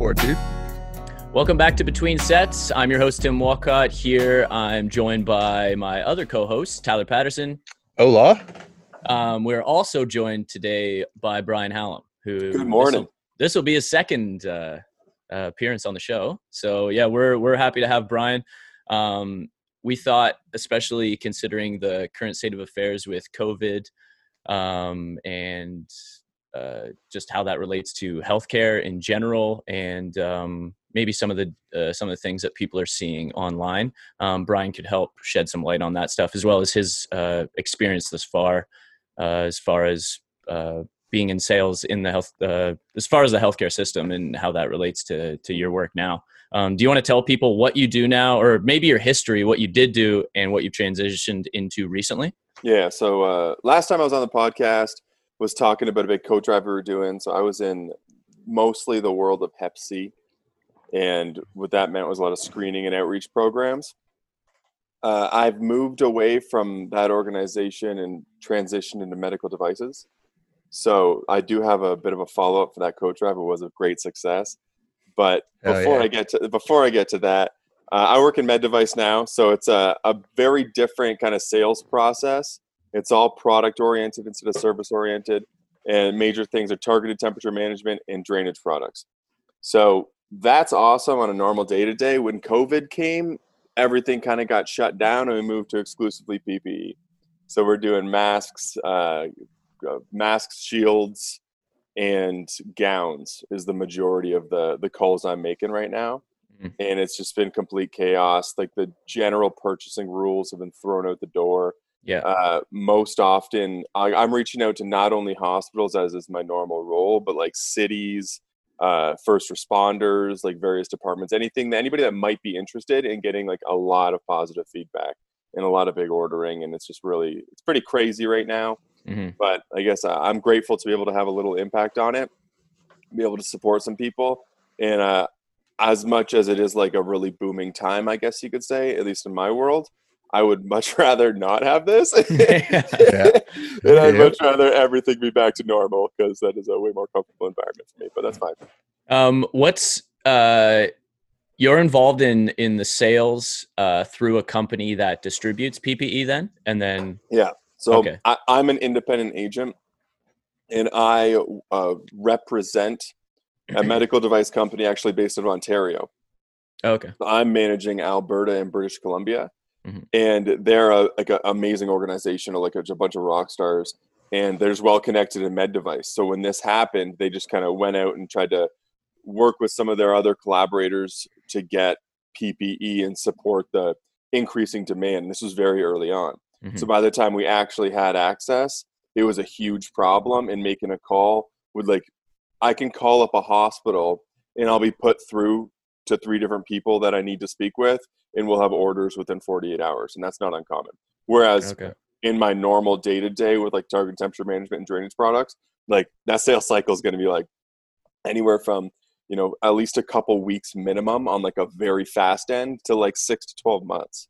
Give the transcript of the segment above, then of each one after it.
for it, dude. Welcome back to Between Sets. I'm your host, Tim Walcott. Here I'm joined by my other co host, Tyler Patterson. Hola. Um, we're also joined today by Brian Hallam, who. Good morning. This will be his second uh, uh, appearance on the show. So, yeah, we're, we're happy to have Brian. Um, we thought, especially considering the current state of affairs with COVID um, and uh, just how that relates to healthcare in general and um, maybe some of the uh, some of the things that people are seeing online. Um, Brian could help shed some light on that stuff as well as his uh, experience thus far, uh, as far as uh, being in sales in the health, as far as the healthcare system and how that relates to to your work now. Um, do you want to tell people what you do now, or maybe your history, what you did do, and what you've transitioned into recently? Yeah. So last time I was on the podcast was talking about a big coach drive we were doing. So I was in mostly the world of Hep C and what that meant was a lot of screening and outreach programs. Uh, I've moved away from that organization and transitioned into medical devices. So I do have a bit of a follow up for that coach drive. It was a great success. But before yeah. I get to before I get to that, uh, I work in med device now, so it's a, a very different kind of sales process. It's all product oriented instead of service oriented, and major things are targeted temperature management and drainage products. So that's awesome on a normal day to day. When COVID came, everything kind of got shut down and we moved to exclusively PPE. So we're doing masks, uh, uh, masks, shields, and gowns is the majority of the the calls I'm making right now. Mm-hmm. And it's just been complete chaos. Like the general purchasing rules have been thrown out the door. Yeah. Uh, most often, I, I'm reaching out to not only hospitals as is my normal role, but like cities, uh, first responders, like various departments, anything, anybody that might be interested in getting like a lot of positive feedback and a lot of big ordering. And it's just really, it's pretty crazy right now. Mm-hmm. But I guess uh, I'm grateful to be able to have a little impact on it, be able to support some people. And uh, as much as it is like a really booming time, I guess you could say, at least in my world, I would much rather not have this. yeah. and I'd much rather everything be back to normal because that is a way more comfortable environment for me. But that's fine. Um, what's uh, you're involved in in the sales uh, through a company that distributes PPE, then, and then yeah. So okay. I, am an independent agent, and I uh, represent a medical device company actually based in Ontario. Okay. So I'm managing Alberta and British Columbia Mm-hmm. And they're a, like an amazing organization, like a, a bunch of rock stars, and they're just well connected in med device. So when this happened, they just kind of went out and tried to work with some of their other collaborators to get PPE and support the increasing demand. And this was very early on. Mm-hmm. So by the time we actually had access, it was a huge problem in making a call with like I can call up a hospital and I'll be put through to three different people that I need to speak with and we'll have orders within 48 hours, and that's not uncommon. Whereas okay. in my normal day to day with like target temperature management and drainage products, like that sales cycle is going to be like anywhere from you know at least a couple weeks minimum on like a very fast end to like six to 12 months.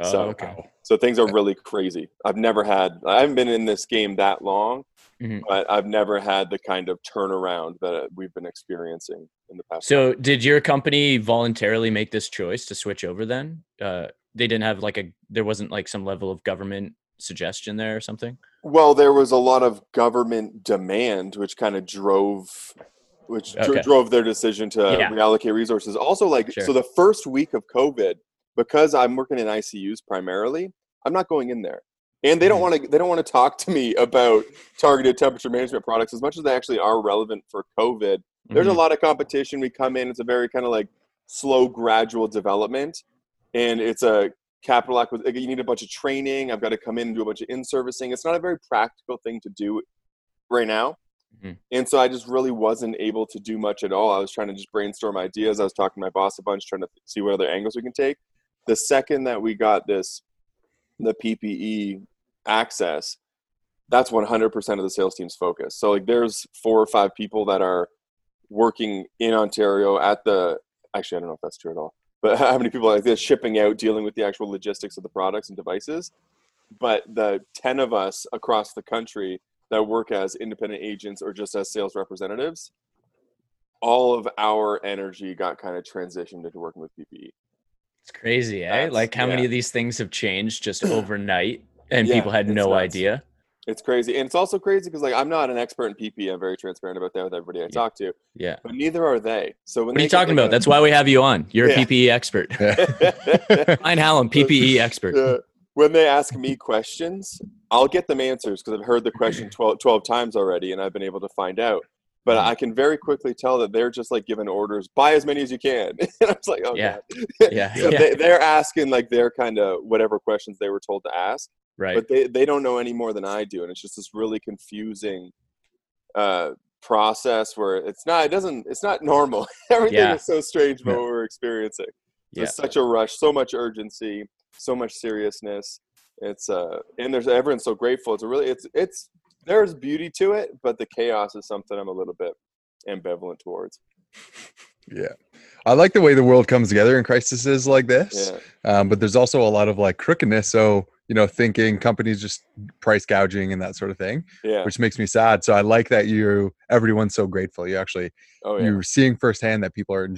Oh, so, okay. so things are really crazy. I've never had, I haven't been in this game that long, mm-hmm. but I've never had the kind of turnaround that we've been experiencing in the past. So, did your company voluntarily make this choice to switch over then? Uh, they didn't have like a, there wasn't like some level of government suggestion there or something? Well, there was a lot of government demand, which kind of drove which okay. drove their decision to yeah. reallocate resources. Also, like sure. so, the first week of COVID, because I'm working in ICUs primarily, I'm not going in there. And they don't mm-hmm. want to they don't want to talk to me about targeted temperature management products as much as they actually are relevant for COVID. There's mm-hmm. a lot of competition. We come in, it's a very kind of like slow, gradual development. And it's a capital acquisition. You need a bunch of training. I've got to come in and do a bunch of in servicing. It's not a very practical thing to do right now. Mm-hmm. And so I just really wasn't able to do much at all. I was trying to just brainstorm ideas. I was talking to my boss a bunch, trying to see what other angles we can take the second that we got this the PPE access, that's 100% of the sales team's focus. So like there's four or five people that are working in Ontario at the actually I don't know if that's true at all. But how many people like this shipping out dealing with the actual logistics of the products and devices? But the 10 of us across the country that work as independent agents or just as sales representatives all of our energy got kind of transitioned into working with PPE. It's crazy, eh? That's, like how yeah. many of these things have changed just overnight and yeah, people had no nuts. idea. It's crazy. And it's also crazy because like I'm not an expert in PPE. I'm very transparent about that with everybody I yeah. talk to. Yeah. But neither are they. So when What are you talking about? That's why we have you on. You're yeah. a PPE expert. Brian Hallam, PPE expert. Yeah. When they ask me questions, I'll get them answers because I've heard the question 12, 12 times already and I've been able to find out but. I can very quickly tell that they're just like giving orders, buy as many as you can. and I was like, oh yeah, yeah. so yeah. They, are asking like their kind of whatever questions they were told to ask, right? But they they don't know any more than I do, and it's just this really confusing uh, process where it's not it doesn't it's not normal. Everything yeah. is so strange about yeah. what we're experiencing. There's such a rush, so much urgency, so much seriousness. It's uh, and there's everyone's so grateful. It's a really it's it's there's beauty to it, but the chaos is something I'm a little bit ambivalent towards. Yeah. I like the way the world comes together in crises like this. Yeah. Um, but there's also a lot of like crookedness. So, you know, thinking companies just price gouging and that sort of thing, yeah. which makes me sad. So I like that you, everyone's so grateful. You actually, oh, yeah. you're seeing firsthand that people are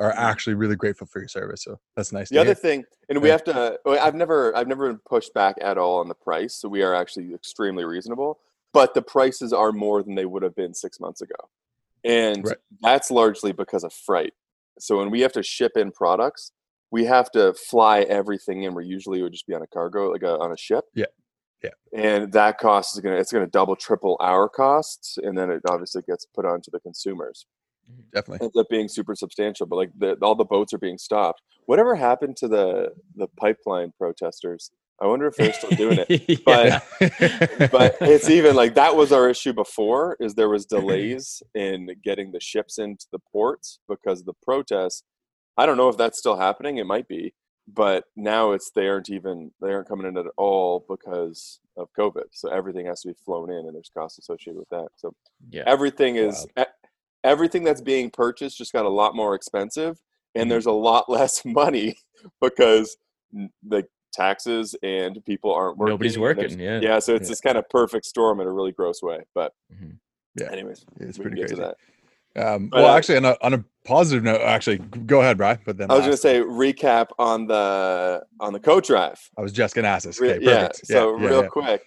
are actually really grateful for your service. So that's nice. The other hear. thing, and we have to, I've never, I've never been pushed back at all on the price. So we are actually extremely reasonable but the prices are more than they would have been six months ago. And right. that's largely because of freight. So when we have to ship in products, we have to fly everything in where usually it would just be on a cargo, like a, on a ship. Yeah. Yeah. And that cost is gonna it's gonna double, triple our costs, and then it obviously gets put onto the consumers. Definitely. It ends up being super substantial, but like the, all the boats are being stopped. Whatever happened to the the pipeline protesters? I wonder if they're still doing it. But but it's even like that was our issue before is there was delays in getting the ships into the ports because of the protests. I don't know if that's still happening. It might be, but now it's they aren't even they aren't coming in at all because of COVID. So everything has to be flown in, and there's costs associated with that. So yeah, everything is everything that's being purchased just got a lot more expensive, and mm-hmm. there's a lot less money because like taxes and people aren't working. Nobody's working. Yeah. Yeah. So it's yeah. this kind of perfect storm in a really gross way. But mm-hmm. yeah. Anyways, it's pretty crazy. Um, but, well, uh, actually, on a, on a positive note, actually, go ahead, Brian. But then I was going to say recap on the on the coach drive. I was just going to ask this. Okay, yeah, yeah. So yeah, real yeah. quick.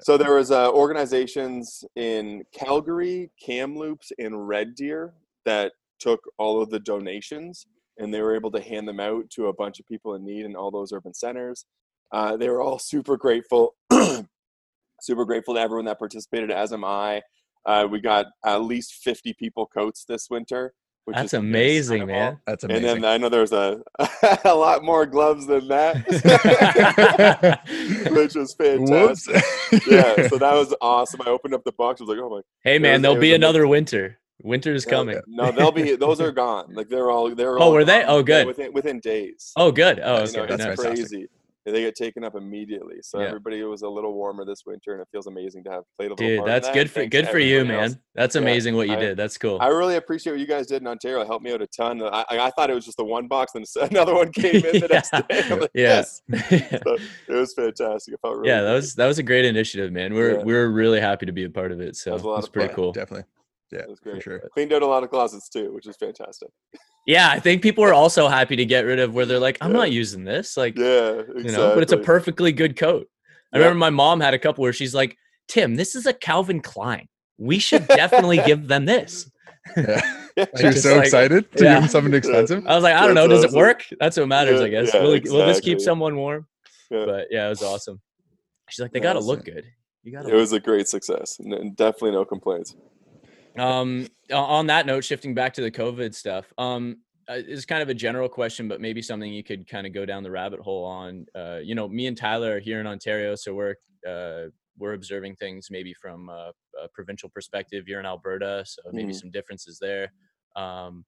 So there was uh, organizations in Calgary, Kamloops, and Red Deer that took all of the donations and they were able to hand them out to a bunch of people in need in all those urban centers. Uh, they were all super grateful, super grateful to everyone that participated, as am I. Uh, we got at least 50 people coats this winter. Which That's amazing, man. That's amazing. And then I know there's a a lot more gloves than that, which was fantastic. yeah, so that was awesome. I opened up the box. I was like, oh my. Hey, man, there'll be another amazing. Winter. is coming. No, they'll be. Those are gone. Like they're all. They're. Oh, all were they? Oh, good. within within days. Oh, good. Oh, okay. You know, that's crazy. They get taken up immediately. So yeah. everybody was a little warmer this winter, and it feels amazing to have played a little. Dude, that's that. good for good for you, man. Else. That's amazing yeah, what you I, did. That's cool. I really appreciate what you guys did in Ontario. It helped me out a ton. I, I thought it was just the one box, and another one came in the next day. Like, yeah. Yes. so it was fantastic. I felt really yeah, that was that was a great initiative, man. We're we're really happy to be a part of it. So it's pretty cool. Definitely. Yeah, that's great. For sure. Cleaned out a lot of closets too, which is fantastic. Yeah, I think people are also happy to get rid of where they're like, I'm yeah. not using this. Like, yeah, exactly. you know, but it's a perfectly good coat. I yeah. remember my mom had a couple where she's like, Tim, this is a Calvin Klein. We should definitely give them this. Yeah. she was so like, excited to yeah. give them something expensive. I was like, I don't know, does it work? That's what matters, I guess. will, exactly. will this keep someone warm? But yeah, it was awesome. She's like, they got to look good. You got. To. It was a great success, and definitely no complaints. Um, on that note, shifting back to the COVID stuff, um, uh, is kind of a general question, but maybe something you could kind of go down the rabbit hole on. Uh, you know, me and Tyler are here in Ontario, so we're uh, we're observing things maybe from a, a, provincial perspective. You're in Alberta, so maybe mm. some differences there. Um,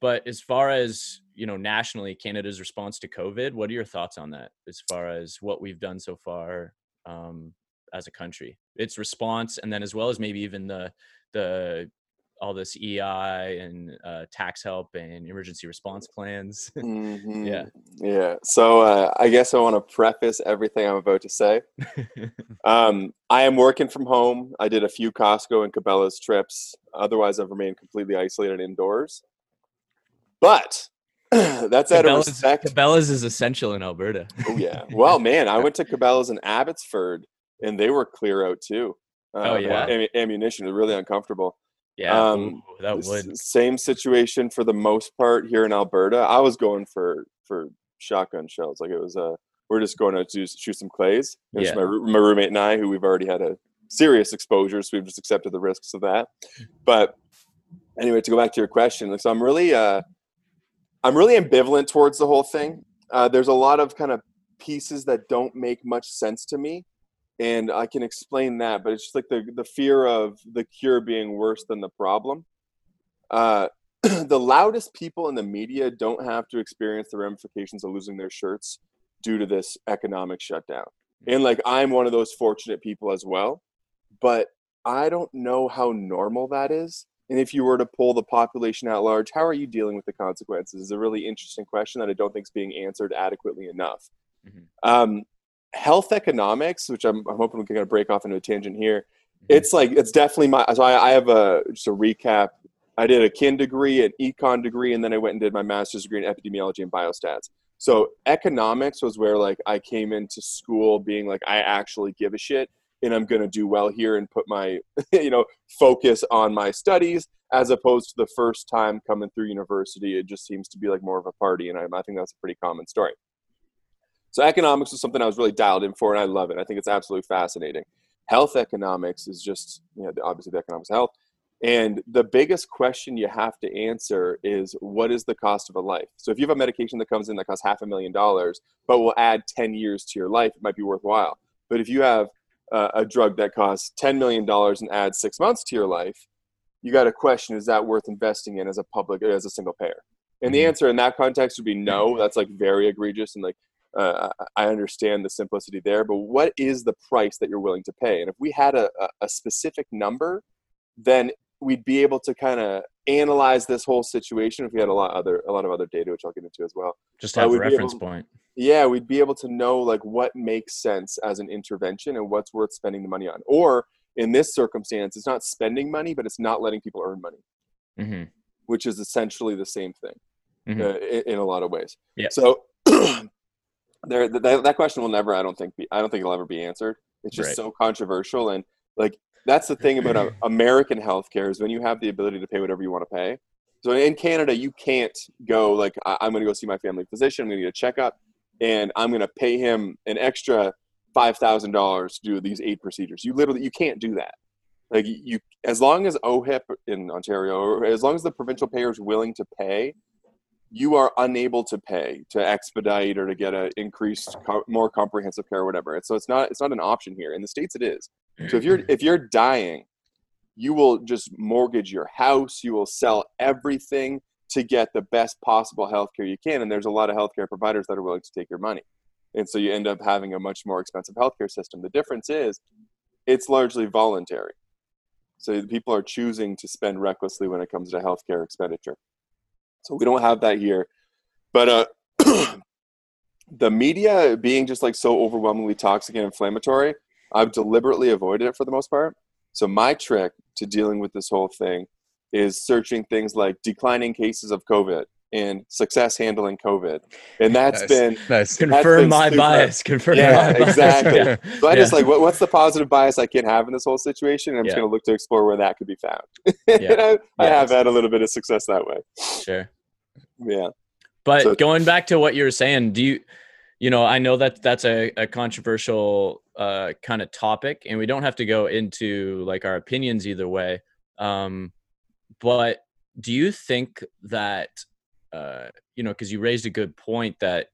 but as far as you know, nationally, Canada's response to COVID, what are your thoughts on that? As far as what we've done so far um, as a country, its response, and then as well as maybe even the the all this EI and uh, tax help and emergency response plans. mm-hmm. Yeah. Yeah. So uh, I guess I want to preface everything I'm about to say. um, I am working from home. I did a few Costco and Cabela's trips. Otherwise, I've remained completely isolated indoors. But that's out of respect. Cabela's is essential in Alberta. oh yeah. Well, man, I went to Cabela's in Abbotsford, and they were clear out too. Uh, oh yeah. Am- ammunition is really uncomfortable. Yeah, um, Ooh, that would. Same situation for the most part here in Alberta. I was going for for shotgun shells. Like it was a, uh, we're just going to do, shoot some clays. It yeah. my, my roommate and I, who we've already had a serious exposure, so we've just accepted the risks of that. But anyway, to go back to your question, so I'm really, uh, I'm really ambivalent towards the whole thing. Uh, there's a lot of kind of pieces that don't make much sense to me and I can explain that, but it's just like the the fear of the cure being worse than the problem. Uh, the loudest people in the media don't have to experience the ramifications of losing their shirts due to this economic shutdown. And like I'm one of those fortunate people as well, but I don't know how normal that is. And if you were to pull the population at large, how are you dealing with the consequences? Is a really interesting question that I don't think is being answered adequately enough. Mm-hmm. Um, health economics, which I'm, I'm hoping we're going to break off into a tangent here. Mm-hmm. It's like it's definitely my. So I, I have a just a recap. I did a kin degree, an econ degree, and then I went and did my master's degree in epidemiology and biostats. So economics was where like I came into school being like I actually give a shit and I'm going to do well here and put my you know focus on my studies as opposed to the first time coming through university it just seems to be like more of a party and I, I think that's a pretty common story. So economics is something I was really dialed in for, and I love it. I think it's absolutely fascinating. Health economics is just, you know, obviously the economics of health. And the biggest question you have to answer is what is the cost of a life? So if you have a medication that comes in that costs half a million dollars, but will add 10 years to your life, it might be worthwhile. But if you have uh, a drug that costs $10 million and adds six months to your life, you got to question is that worth investing in as a public, as a single payer? And the mm-hmm. answer in that context would be no. That's like very egregious and like uh, I understand the simplicity there, but what is the price that you're willing to pay? And if we had a, a specific number, then we'd be able to kind of analyze this whole situation if we had a lot other a lot of other data, which I'll get into as well. Just have uh, a reference able, point. Yeah, we'd be able to know like what makes sense as an intervention and what's worth spending the money on. Or in this circumstance, it's not spending money, but it's not letting people earn money, mm-hmm. which is essentially the same thing mm-hmm. uh, in, in, a lot of ways. Yeah. So there that, that question will never i don't think be, i don't think it'll ever be answered. It's just right. so controversial and like that's the thing about american healthcare is when you have the ability to pay whatever you want to pay. So in canada you can't go like i'm going to go see my family physician i'm going to get a checkup and i'm going to pay him an extra $5000 to do these eight procedures. You literally you can't do that. Like you as long as ohip in ontario or as long as the provincial payer is willing to pay you are unable to pay to expedite or to get a increased more comprehensive care or whatever. And so it's not it's not an option here. In the states it is. So if you're if you're dying you will just mortgage your house you will sell everything to get the best possible health care you can. And there's a lot of healthcare providers that are willing to take your money. And so you end up having a much more expensive healthcare system. The difference is it's largely voluntary. So people are choosing to spend recklessly when it comes to healthcare expenditure so we don't have that here. But uh, the media being just like so overwhelmingly toxic and inflammatory, I've deliberately avoided it for the most part. So my trick to dealing with this whole thing is searching things like declining cases of COVID and success handling COVID, and that's nice. been nice. Confirm my super. bias. Confirm. My bias. Yeah, exactly. yeah. So I yeah. just like what, what's the positive bias I can have in this whole situation, and I'm yeah. just going to look to explore where that could be found. I, I have had a little bit of success that way. Sure. Yeah. But so, going back to what you were saying, do you, you know, I know that that's a, a controversial uh, kind of topic, and we don't have to go into like our opinions either way. Um, but do you think that, uh, you know, because you raised a good point that,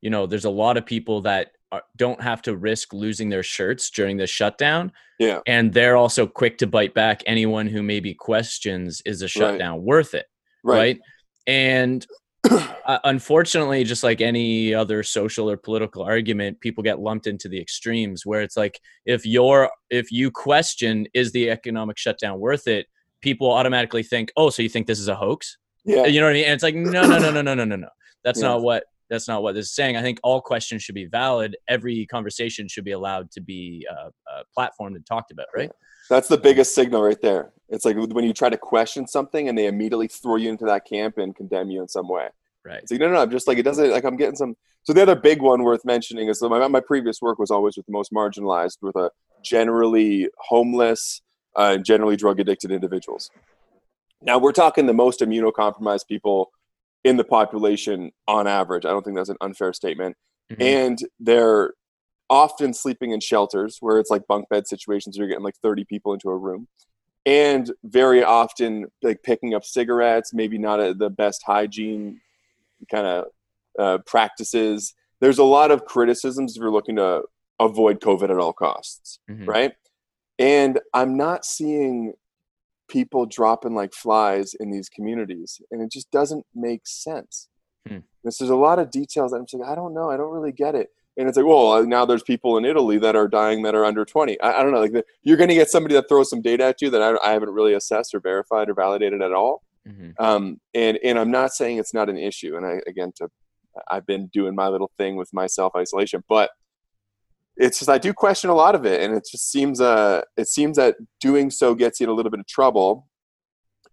you know, there's a lot of people that are, don't have to risk losing their shirts during the shutdown. Yeah. And they're also quick to bite back anyone who maybe questions is a shutdown right. worth it? Right. right? And uh, unfortunately, just like any other social or political argument, people get lumped into the extremes where it's like if you're if you question is the economic shutdown worth it, people automatically think, oh, so you think this is a hoax? Yeah. You know what I mean? And it's like, no, no, no, no, no, no, no, no. That's yeah. not what that's not what this is saying. I think all questions should be valid. Every conversation should be allowed to be uh, uh, platformed and talked about, right? That's the biggest signal right there. It's like when you try to question something and they immediately throw you into that camp and condemn you in some way. Right. It's like, no, no, no. I'm just like, it doesn't, like, I'm getting some. So the other big one worth mentioning is my, my previous work was always with the most marginalized, with a generally homeless, uh, generally drug addicted individuals. Now we're talking the most immunocompromised people in the population on average. I don't think that's an unfair statement. Mm-hmm. And they're often sleeping in shelters where it's like bunk bed situations where you're getting like 30 people into a room. And very often like picking up cigarettes, maybe not a, the best hygiene kind of uh, practices. There's a lot of criticisms if you're looking to avoid COVID at all costs, mm-hmm. right? And I'm not seeing people dropping like flies in these communities, and it just doesn't make sense. Hmm. There's a lot of details that I'm saying I don't know, I don't really get it. And it's like, well, uh, now there's people in Italy that are dying that are under 20. I, I don't know. Like, the, you're going to get somebody that throws some data at you that I, I, haven't really assessed or verified or validated at all. Mm-hmm. Um, and and I'm not saying it's not an issue. And I again, to I've been doing my little thing with my self isolation, but it's just I do question a lot of it, and it just seems uh it seems that doing so gets you in a little bit of trouble,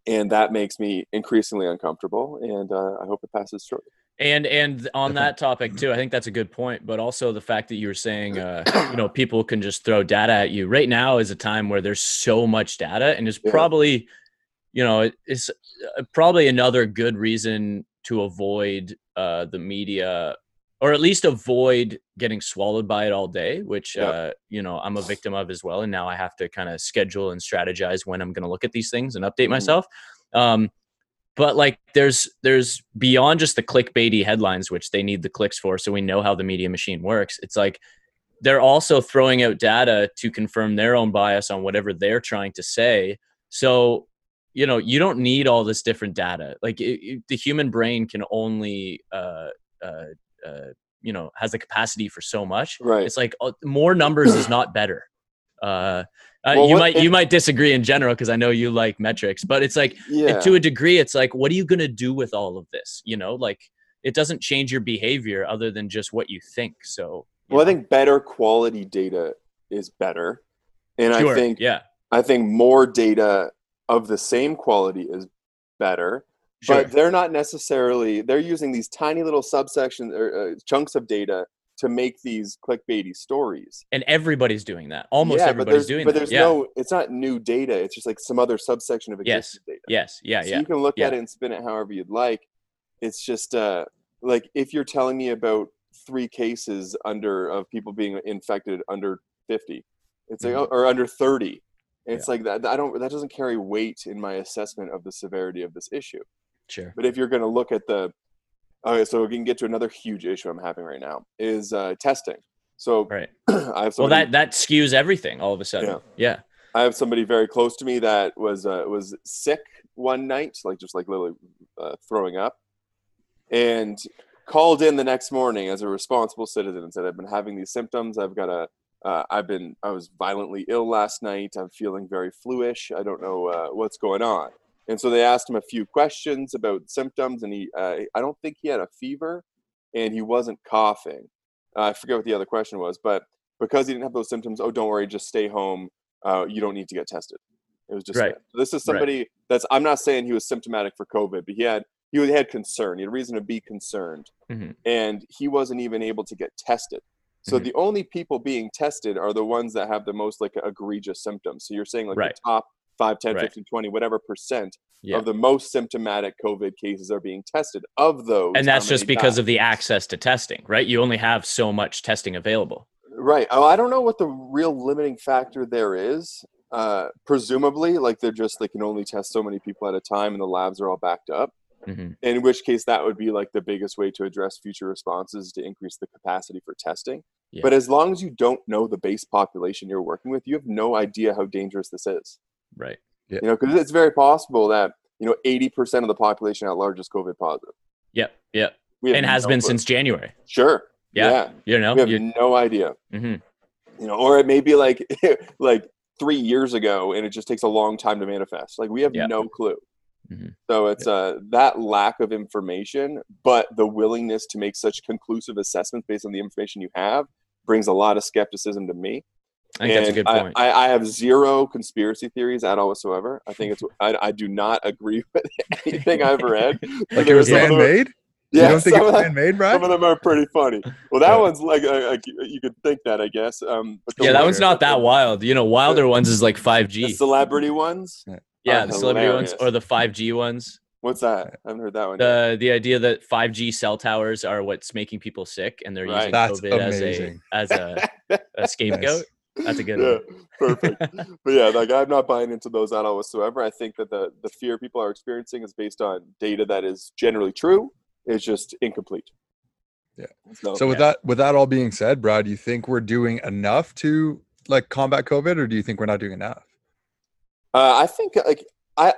and that makes me increasingly uncomfortable. And uh, I hope it passes shortly. And and on that topic too, I think that's a good point. But also the fact that you were saying, uh, you know, people can just throw data at you. Right now is a time where there's so much data, and it's yeah. probably, you know, it's uh, probably another good reason to avoid uh, the media or at least avoid getting swallowed by it all day which yeah. uh, you know i'm a victim of as well and now i have to kind of schedule and strategize when i'm going to look at these things and update mm-hmm. myself um, but like there's there's beyond just the clickbaity headlines which they need the clicks for so we know how the media machine works it's like they're also throwing out data to confirm their own bias on whatever they're trying to say so you know you don't need all this different data like it, it, the human brain can only uh, uh, uh, you know has the capacity for so much right it's like uh, more numbers is not better uh, uh well, you might you might disagree in general because I know you like metrics, but it's like yeah. to a degree, it's like what are you gonna do with all of this? You know, like it doesn't change your behavior other than just what you think. So, well, know. I think better quality data is better, and sure. I think yeah, I think more data of the same quality is better sure. but they're not necessarily they're using these tiny little subsections or uh, chunks of data to make these clickbaity stories. And everybody's doing that. Almost yeah, everybody's doing but that. But there's yeah. no, it's not new data. It's just like some other subsection of existing yes. data. Yes. Yeah. So yeah. you can look yeah. at it and spin it however you'd like. It's just uh, like if you're telling me about three cases under of people being infected under 50, it's mm-hmm. like, or under 30. It's like that. I don't. That doesn't carry weight in my assessment of the severity of this issue. Sure. But if you're going to look at the, okay, so we can get to another huge issue I'm having right now is uh, testing. So right. I have somebody, well that that skews everything all of a sudden. Yeah. yeah. I have somebody very close to me that was uh, was sick one night, like just like literally uh, throwing up, and called in the next morning as a responsible citizen and said, "I've been having these symptoms. I've got a uh, I've been I was violently ill last night. I'm feeling very fluish. I don't know uh, what's going on." And so they asked him a few questions about symptoms, and he, uh, I don't think he had a fever, and he wasn't coughing. Uh, I forget what the other question was, but because he didn't have those symptoms, oh, don't worry, just stay home. Uh, you don't need to get tested. It was just right. So this is somebody right. that's. I'm not saying he was symptomatic for COVID, but he had he had concern. He had reason to be concerned, mm-hmm. and he wasn't even able to get tested. So mm-hmm. the only people being tested are the ones that have the most like egregious symptoms. So you're saying like right. the top 5, 10, right. 15, 20, whatever percent yeah. of the most symptomatic COVID cases are being tested. Of those, and that's just because of the access to testing, right? You only have so much testing available. Right. Oh, I don't know what the real limiting factor there is. Uh, presumably, like they're just they can only test so many people at a time, and the labs are all backed up. Mm-hmm. In which case, that would be like the biggest way to address future responses to increase the capacity for testing. Yeah. But as long as you don't know the base population you're working with, you have no idea how dangerous this is. Right. Yeah. You know, because it's very possible that you know 80% of the population at large is COVID positive. Yep. Yep. And has no been clue. since January. Sure. Yeah. yeah. You know, we have no idea. Mm-hmm. You know, or it may be like like three years ago and it just takes a long time to manifest. Like we have yep. no clue. Mm-hmm. So it's uh, that lack of information, but the willingness to make such conclusive assessments based on the information you have brings a lot of skepticism to me. I think and that's a good point. I, I, have zero conspiracy theories at all whatsoever. I think it's I, I do not agree with anything I've read. like it was man made. Yeah, you don't think it's man made, right? Some of them are pretty funny. Well, that yeah. one's like, uh, you could think that, I guess. Um, yeah, that one's not that wild. You know, wilder ones is like five G. celebrity ones. Yeah, the celebrity ones or the five G ones. What's that? I haven't heard that one. The yet. the idea that 5G cell towers are what's making people sick, and they're right. using That's COVID amazing. as a as a, a scapegoat. That's a good yeah, one. perfect. but yeah, like I'm not buying into those at all whatsoever. I think that the the fear people are experiencing is based on data that is generally true. It's just incomplete. Yeah. So, so with yeah. that with that all being said, Brad, do you think we're doing enough to like combat COVID, or do you think we're not doing enough? Uh, I think like I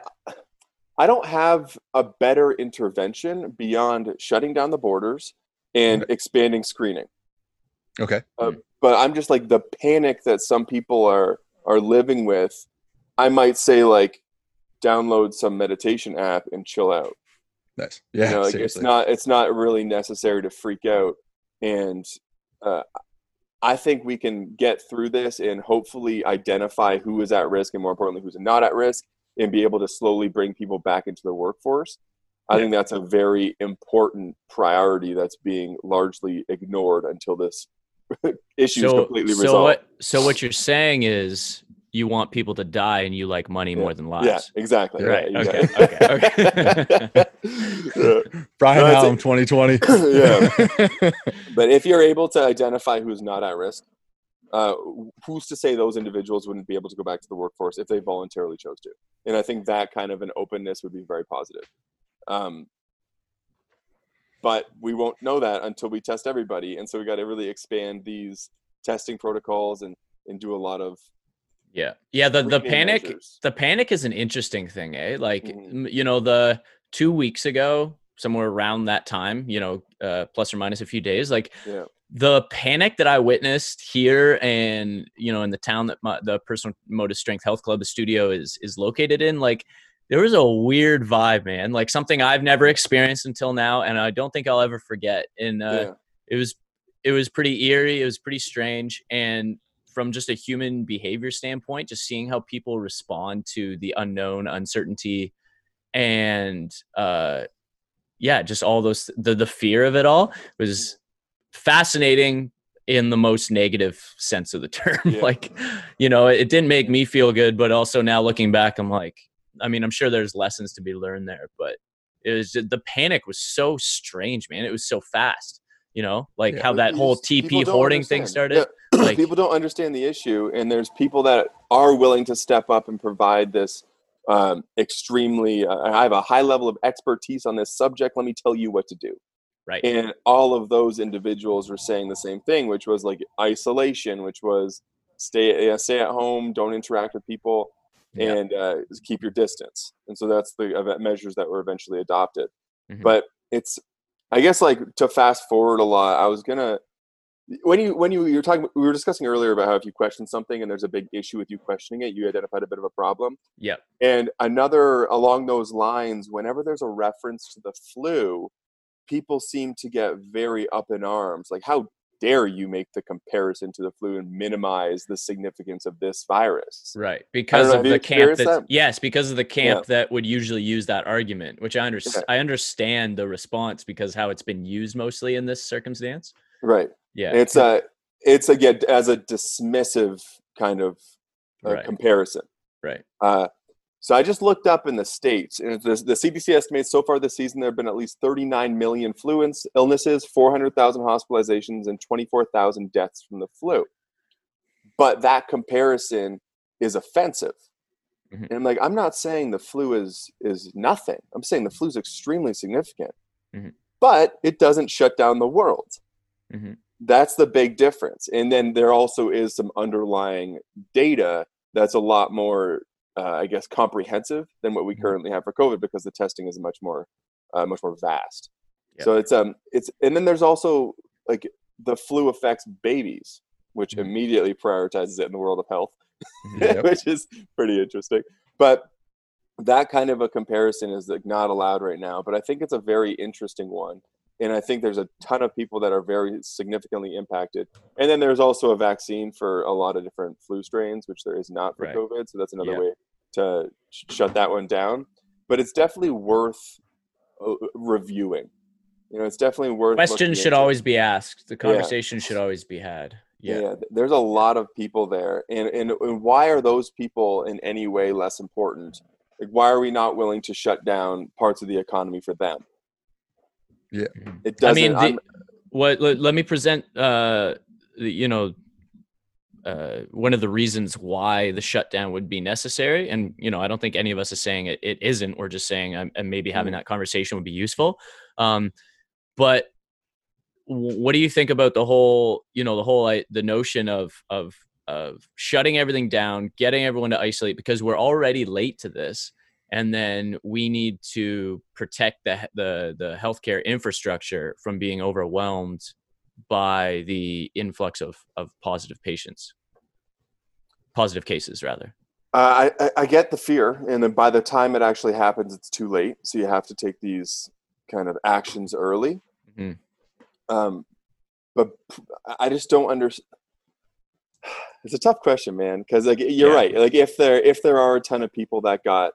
I don't have a better intervention beyond shutting down the borders and okay. expanding screening. Okay. Uh, but I'm just like the panic that some people are are living with. I might say like download some meditation app and chill out. Nice. Yeah. You know, like it's not it's not really necessary to freak out. And uh, I think we can get through this and hopefully identify who is at risk and more importantly who's not at risk and be able to slowly bring people back into the workforce. I yeah. think that's a very important priority that's being largely ignored until this issue so, completely so resolved. What, so what you're saying is you want people to die and you like money yeah. more than lives. Yeah, exactly. Right. Yeah, exactly. Okay. Okay. okay. Brian Hallam, 2020. yeah. but if you're able to identify who's not at risk, uh, who's to say those individuals wouldn't be able to go back to the workforce if they voluntarily chose to? And I think that kind of an openness would be very positive. Um, but we won't know that until we test everybody, and so we got to really expand these testing protocols and and do a lot of yeah yeah the the panic measures. the panic is an interesting thing eh like mm-hmm. you know the two weeks ago somewhere around that time you know uh, plus or minus a few days like yeah the panic that I witnessed here and you know in the town that my, the personal motive strength health club the studio is is located in like there was a weird vibe man like something I've never experienced until now and I don't think I'll ever forget and uh, yeah. it was it was pretty eerie it was pretty strange and from just a human behavior standpoint just seeing how people respond to the unknown uncertainty and uh yeah just all those the the fear of it all was fascinating in the most negative sense of the term. Yeah. like, you know, it didn't make me feel good, but also now looking back, I'm like, I mean, I'm sure there's lessons to be learned there, but it was just, the panic was so strange, man. It was so fast, you know, like yeah, how that whole TP hoarding understand. thing started. Yeah. like, people don't understand the issue, and there's people that are willing to step up and provide this um, extremely. Uh, I have a high level of expertise on this subject. Let me tell you what to do. Right. And all of those individuals were saying the same thing, which was like isolation, which was stay stay at home, don't interact with people, and uh, keep your distance. And so that's the measures that were eventually adopted. Mm-hmm. But it's, I guess, like to fast forward a lot. I was gonna when you when you you're talking we were discussing earlier about how if you question something and there's a big issue with you questioning it you identified a bit of a problem yeah and another along those lines whenever there's a reference to the flu people seem to get very up in arms. Like, how dare you make the comparison to the flu and minimize the significance of this virus? Right. Because know, of the camp that, that, yes, because of the camp yeah. that would usually use that argument, which I understand yeah. I understand the response because how it's been used mostly in this circumstance. Right. Yeah. It's a it's again as a dismissive kind of uh, right. comparison. Right. Uh, so I just looked up in the states, and the, the CDC estimates so far this season there have been at least 39 million flu illnesses, 400,000 hospitalizations, and 24,000 deaths from the flu. But that comparison is offensive. Mm-hmm. And I'm like, I'm not saying the flu is is nothing. I'm saying the flu is extremely significant, mm-hmm. but it doesn't shut down the world. Mm-hmm. That's the big difference. And then there also is some underlying data that's a lot more uh, I guess, comprehensive than what we mm-hmm. currently have for COVID because the testing is much more, uh, much more vast. Yep. So it's um, it's and then there's also like the flu affects babies, which mm-hmm. immediately prioritizes it in the world of health. yep. which is pretty interesting. But that kind of a comparison is like not allowed right now. But I think it's a very interesting one. And I think there's a ton of people that are very significantly impacted. And then there's also a vaccine for a lot of different flu strains, which there is not for right. COVID. So that's another yep. way to sh- shut that one down. But it's definitely worth uh, reviewing. You know, it's definitely worth. Questions should into. always be asked. The conversation yeah. should always be had. Yeah. yeah. there's a lot of people there, and, and and why are those people in any way less important? Like, why are we not willing to shut down parts of the economy for them? Yeah, it doesn't. I mean, the, what? Let, let, me present. Uh, you know, uh, one of the reasons why the shutdown would be necessary. And, you know, I don't think any of us is saying it, it isn't. We're just saying um, and maybe having mm-hmm. that conversation would be useful. Um, but what do you think about the whole, you know, the whole, the notion of, of, of shutting everything down, getting everyone to isolate because we're already late to this. And then we need to protect the, the, the healthcare infrastructure from being overwhelmed by the influx of, of positive patients, positive cases rather. Uh, I, I get the fear, and then by the time it actually happens, it's too late. So you have to take these kind of actions early. Mm-hmm. Um, but I just don't understand. It's a tough question, man, because like you're yeah. right. Like if there if there are a ton of people that got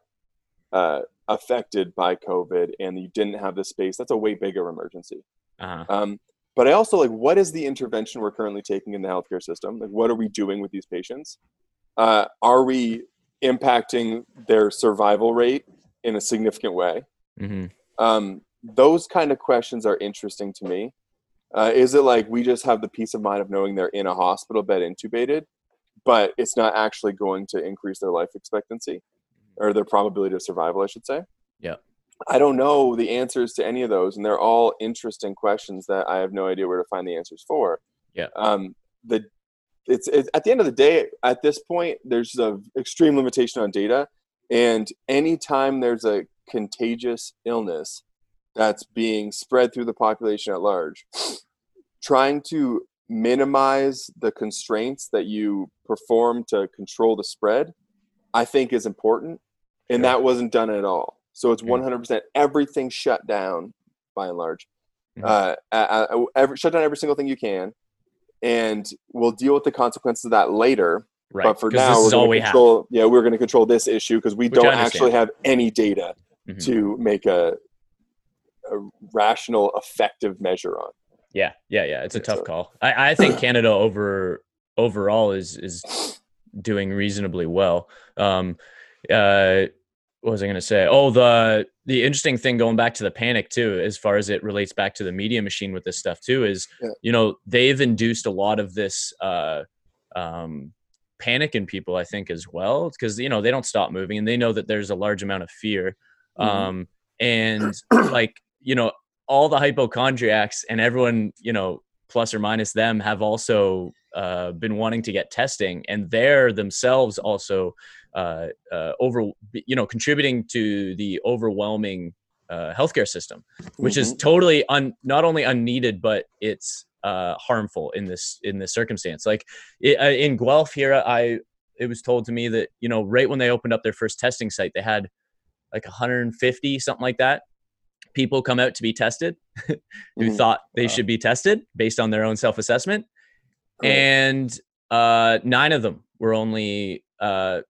uh, affected by COVID and you didn't have the space, that's a way bigger emergency. Uh-huh. Um, but I also like what is the intervention we're currently taking in the healthcare system? Like what are we doing with these patients? Uh, are we impacting their survival rate in a significant way? Mm-hmm. Um, those kind of questions are interesting to me. Uh, is it like we just have the peace of mind of knowing they're in a hospital bed intubated, but it's not actually going to increase their life expectancy or their probability of survival, I should say? Yeah. I don't know the answers to any of those, and they're all interesting questions that I have no idea where to find the answers for. Yeah. Um, the it's, it's at the end of the day, at this point, there's a extreme limitation on data, and anytime there's a contagious illness that's being spread through the population at large, trying to minimize the constraints that you perform to control the spread, I think is important, and that wasn't done at all. So it's 100% everything shut down by and large. Mm-hmm. Uh, uh, every, shut down every single thing you can, and we'll deal with the consequences of that later. Right. But for now, we're going to control. Have. Yeah, we're going to control this issue because we Which don't actually have any data mm-hmm. to make a, a rational, effective measure on. Yeah, yeah, yeah. It's a tough so. call. I, I think Canada over overall is is doing reasonably well. Um, uh, what was I going to say? Oh, the the interesting thing going back to the panic too, as far as it relates back to the media machine with this stuff too, is yeah. you know they've induced a lot of this uh, um, panic in people, I think, as well, because you know they don't stop moving and they know that there's a large amount of fear, mm-hmm. um, and like you know all the hypochondriacs and everyone you know plus or minus them have also uh, been wanting to get testing, and they're themselves also uh, uh, over you know contributing to the overwhelming uh, healthcare system, which mm-hmm. is totally un, not only unneeded but it's uh, harmful in this in this circumstance. Like it, uh, in Guelph here, I it was told to me that you know right when they opened up their first testing site, they had like 150 something like that people come out to be tested who mm-hmm. thought they wow. should be tested based on their own self-assessment and uh, nine of them were only uh,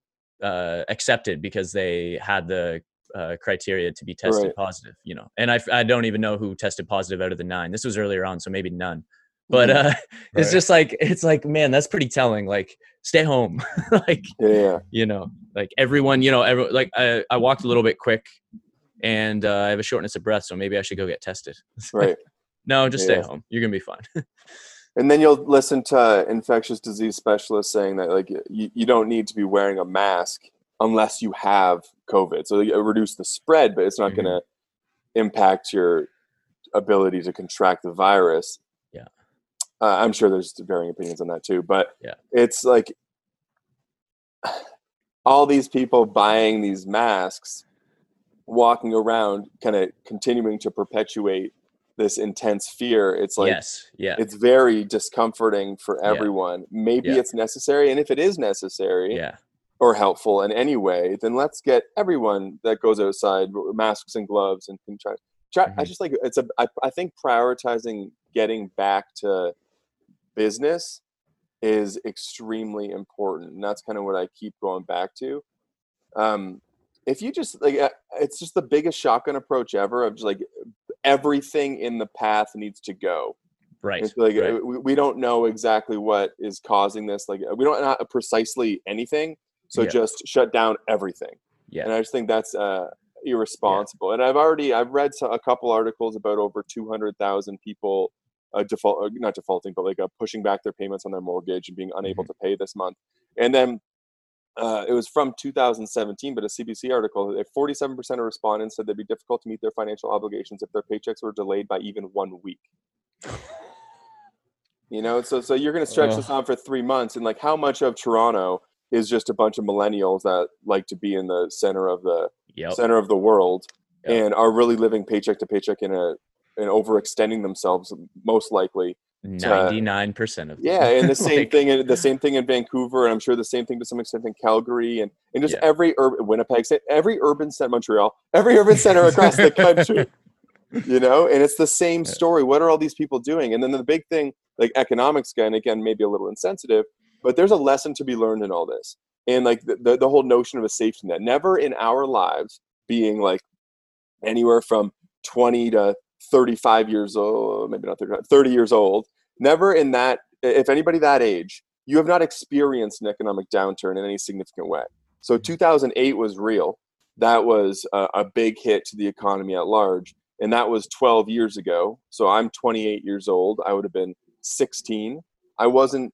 uh, accepted because they had the uh, criteria to be tested right. positive, you know. And I, I don't even know who tested positive out of the nine. This was earlier on, so maybe none. But mm-hmm. uh, it's just like it's like man, that's pretty telling. Like, stay home, like yeah, you know, like everyone, you know, every, like I, I walked a little bit quick, and uh, I have a shortness of breath, so maybe I should go get tested. right. no, just yeah. stay home. You're gonna be fine and then you'll listen to infectious disease specialists saying that like you, you don't need to be wearing a mask unless you have covid. So you reduce the spread but it's not mm-hmm. going to impact your ability to contract the virus. Yeah. Uh, i'm sure there's varying opinions on that too but yeah. it's like all these people buying these masks walking around kind of continuing to perpetuate this intense fear it's like yes yeah it's very discomforting for everyone yeah. maybe yeah. it's necessary and if it is necessary yeah or helpful in any way then let's get everyone that goes outside masks and gloves and can try, try mm-hmm. i just like it's a I, I think prioritizing getting back to business is extremely important and that's kind of what i keep going back to um if you just like uh, it's just the biggest shotgun approach ever of just like everything in the path needs to go right it's like right. We, we don't know exactly what is causing this like we don't know precisely anything so yeah. just shut down everything yeah and i just think that's uh irresponsible yeah. and i've already i've read a couple articles about over 200000 people uh, default uh, not defaulting but like uh, pushing back their payments on their mortgage and being unable mm-hmm. to pay this month and then uh, it was from 2017, but a CBC article, 47% of respondents said they'd be difficult to meet their financial obligations if their paychecks were delayed by even one week. you know, so so you're going to stretch this on for three months, and like how much of Toronto is just a bunch of millennials that like to be in the center of the yep. center of the world yep. and are really living paycheck to paycheck in a and overextending themselves most likely 99% of them. yeah and the same like, thing in the same thing in vancouver and i'm sure the same thing to some extent in calgary and, and just yeah. every urban winnipeg every urban center montreal every urban center across the country you know and it's the same story what are all these people doing and then the big thing like economics again again maybe a little insensitive but there's a lesson to be learned in all this and like the, the, the whole notion of a safety net never in our lives being like anywhere from 20 to 35 years old, maybe not 30, 30 years old, never in that, if anybody that age, you have not experienced an economic downturn in any significant way. So 2008 was real. That was a, a big hit to the economy at large. And that was 12 years ago. So I'm 28 years old. I would have been 16. I wasn't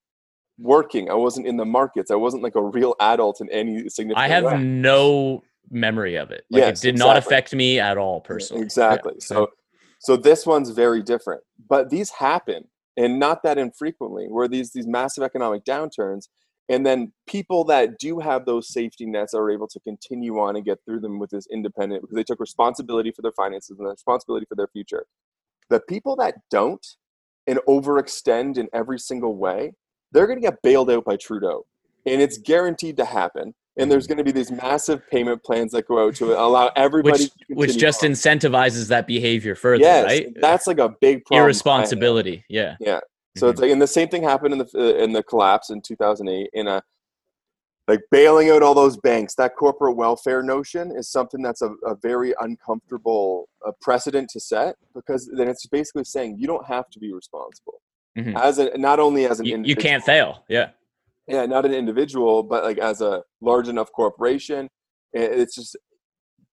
working. I wasn't in the markets. I wasn't like a real adult in any significant I have way. no memory of it. Like yes, it did exactly. not affect me at all personally. Exactly. Yeah. So so this one's very different. But these happen, and not that infrequently, where these these massive economic downturns, and then people that do have those safety nets are able to continue on and get through them with this independent because they took responsibility for their finances and the responsibility for their future. The people that don't and overextend in every single way, they're going to get bailed out by Trudeau. And it's guaranteed to happen and there's going to be these massive payment plans that go out to allow everybody which, which just on. incentivizes that behavior further yes, right that's like a big problem. irresponsibility yeah yeah so mm-hmm. it's like and the same thing happened in the uh, in the collapse in 2008 in a like bailing out all those banks that corporate welfare notion is something that's a, a very uncomfortable uh, precedent to set because then it's basically saying you don't have to be responsible mm-hmm. as a not only as an you, you can't fail yeah yeah not an individual but like as a large enough corporation it's just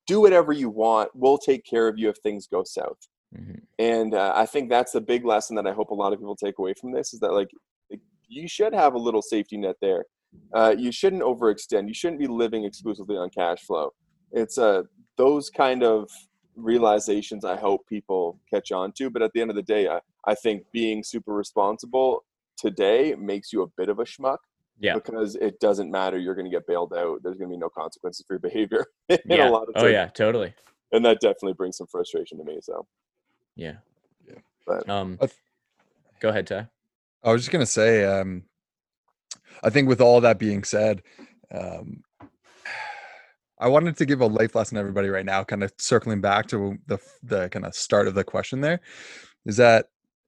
do whatever you want we'll take care of you if things go south. Mm-hmm. and uh, i think that's the big lesson that i hope a lot of people take away from this is that like you should have a little safety net there. Uh, you shouldn't overextend. You shouldn't be living exclusively on cash flow. It's uh, those kind of realizations i hope people catch on to but at the end of the day I, I think being super responsible today makes you a bit of a schmuck yeah. Because it doesn't matter. You're going to get bailed out. There's going to be no consequences for your behavior. yeah. oh, yeah, totally. And that definitely brings some frustration to me. So, yeah. Yeah. But, um, go ahead, Ty. I was just going to say, um, I think with all that being said, um, I wanted to give a life lesson to everybody right now, kind of circling back to the the kind of start of the question there, is that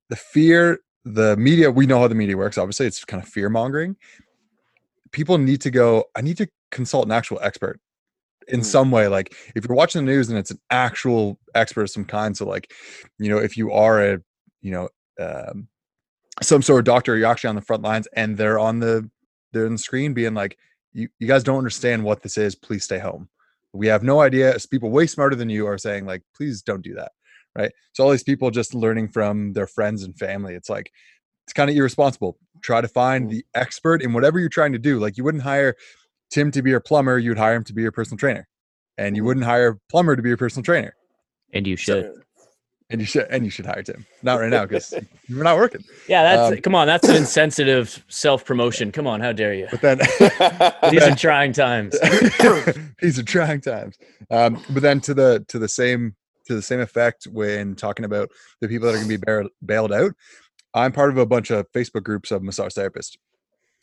the fear, the media, we know how the media works. Obviously, it's kind of fear mongering, people need to go i need to consult an actual expert in mm. some way like if you're watching the news and it's an actual expert of some kind so like you know if you are a you know um, some sort of doctor you're actually on the front lines and they're on the they're on the screen being like you, you guys don't understand what this is please stay home we have no idea it's people way smarter than you are saying like please don't do that right so all these people just learning from their friends and family it's like it's kind of irresponsible. Try to find mm. the expert in whatever you're trying to do. Like you wouldn't hire Tim to be your plumber, you'd hire him to be your personal trainer. And you mm. wouldn't hire a plumber to be your personal trainer. And you should. So, and you should and you should hire Tim. Not right now because you're not working. Yeah, that's um, come on, that's an insensitive self-promotion. Come on, how dare you? But then these are trying times. these are trying times. Um, but then to the to the same to the same effect when talking about the people that are going to be bailed out. I'm part of a bunch of Facebook groups of massage therapists.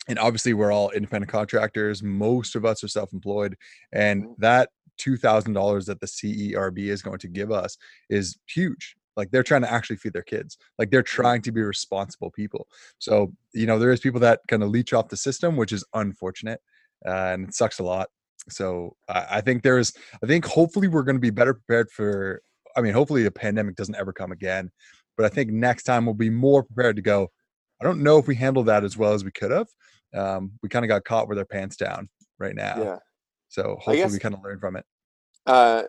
And obviously, we're all independent contractors. Most of us are self employed. And mm-hmm. that $2,000 that the CERB is going to give us is huge. Like they're trying to actually feed their kids. Like they're mm-hmm. trying to be responsible people. So, you know, there is people that kind of leech off the system, which is unfortunate. Uh, and it sucks a lot. So I, I think there's, I think hopefully we're going to be better prepared for, I mean, hopefully the pandemic doesn't ever come again. But I think next time we'll be more prepared to go. I don't know if we handled that as well as we could have. Um, we kind of got caught with our pants down right now. Yeah. So hopefully guess, we kind of learn from it. Uh,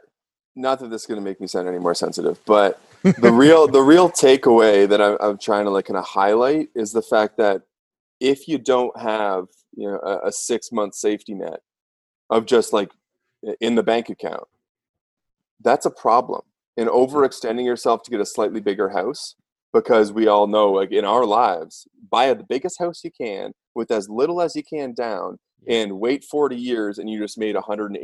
not that this is going to make me sound any more sensitive, but the real the real takeaway that I'm, I'm trying to like kind of highlight is the fact that if you don't have you know a, a six month safety net of just like in the bank account, that's a problem. And overextending yourself to get a slightly bigger house because we all know like in our lives buy the biggest house you can with as little as you can down and wait 40 years and you just made $180,000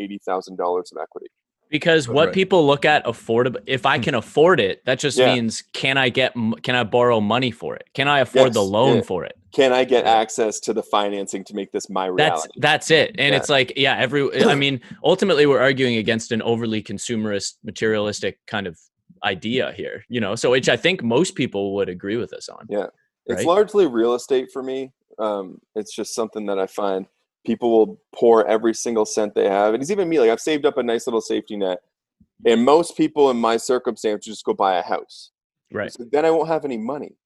of equity. Because what right. people look at affordable, if I hmm. can afford it, that just yeah. means can I get, can I borrow money for it? Can I afford yes. the loan yeah. for it? Can I get access to the financing to make this my reality? That's, that's it. And yeah. it's like, yeah, every, I mean, ultimately we're arguing against an overly consumerist, materialistic kind of idea here, you know, so which I think most people would agree with us on. Yeah. It's right? largely real estate for me. Um, it's just something that I find people will pour every single cent they have. And it's even me, like I've saved up a nice little safety net. And most people in my circumstance just go buy a house. Right. So then I won't have any money.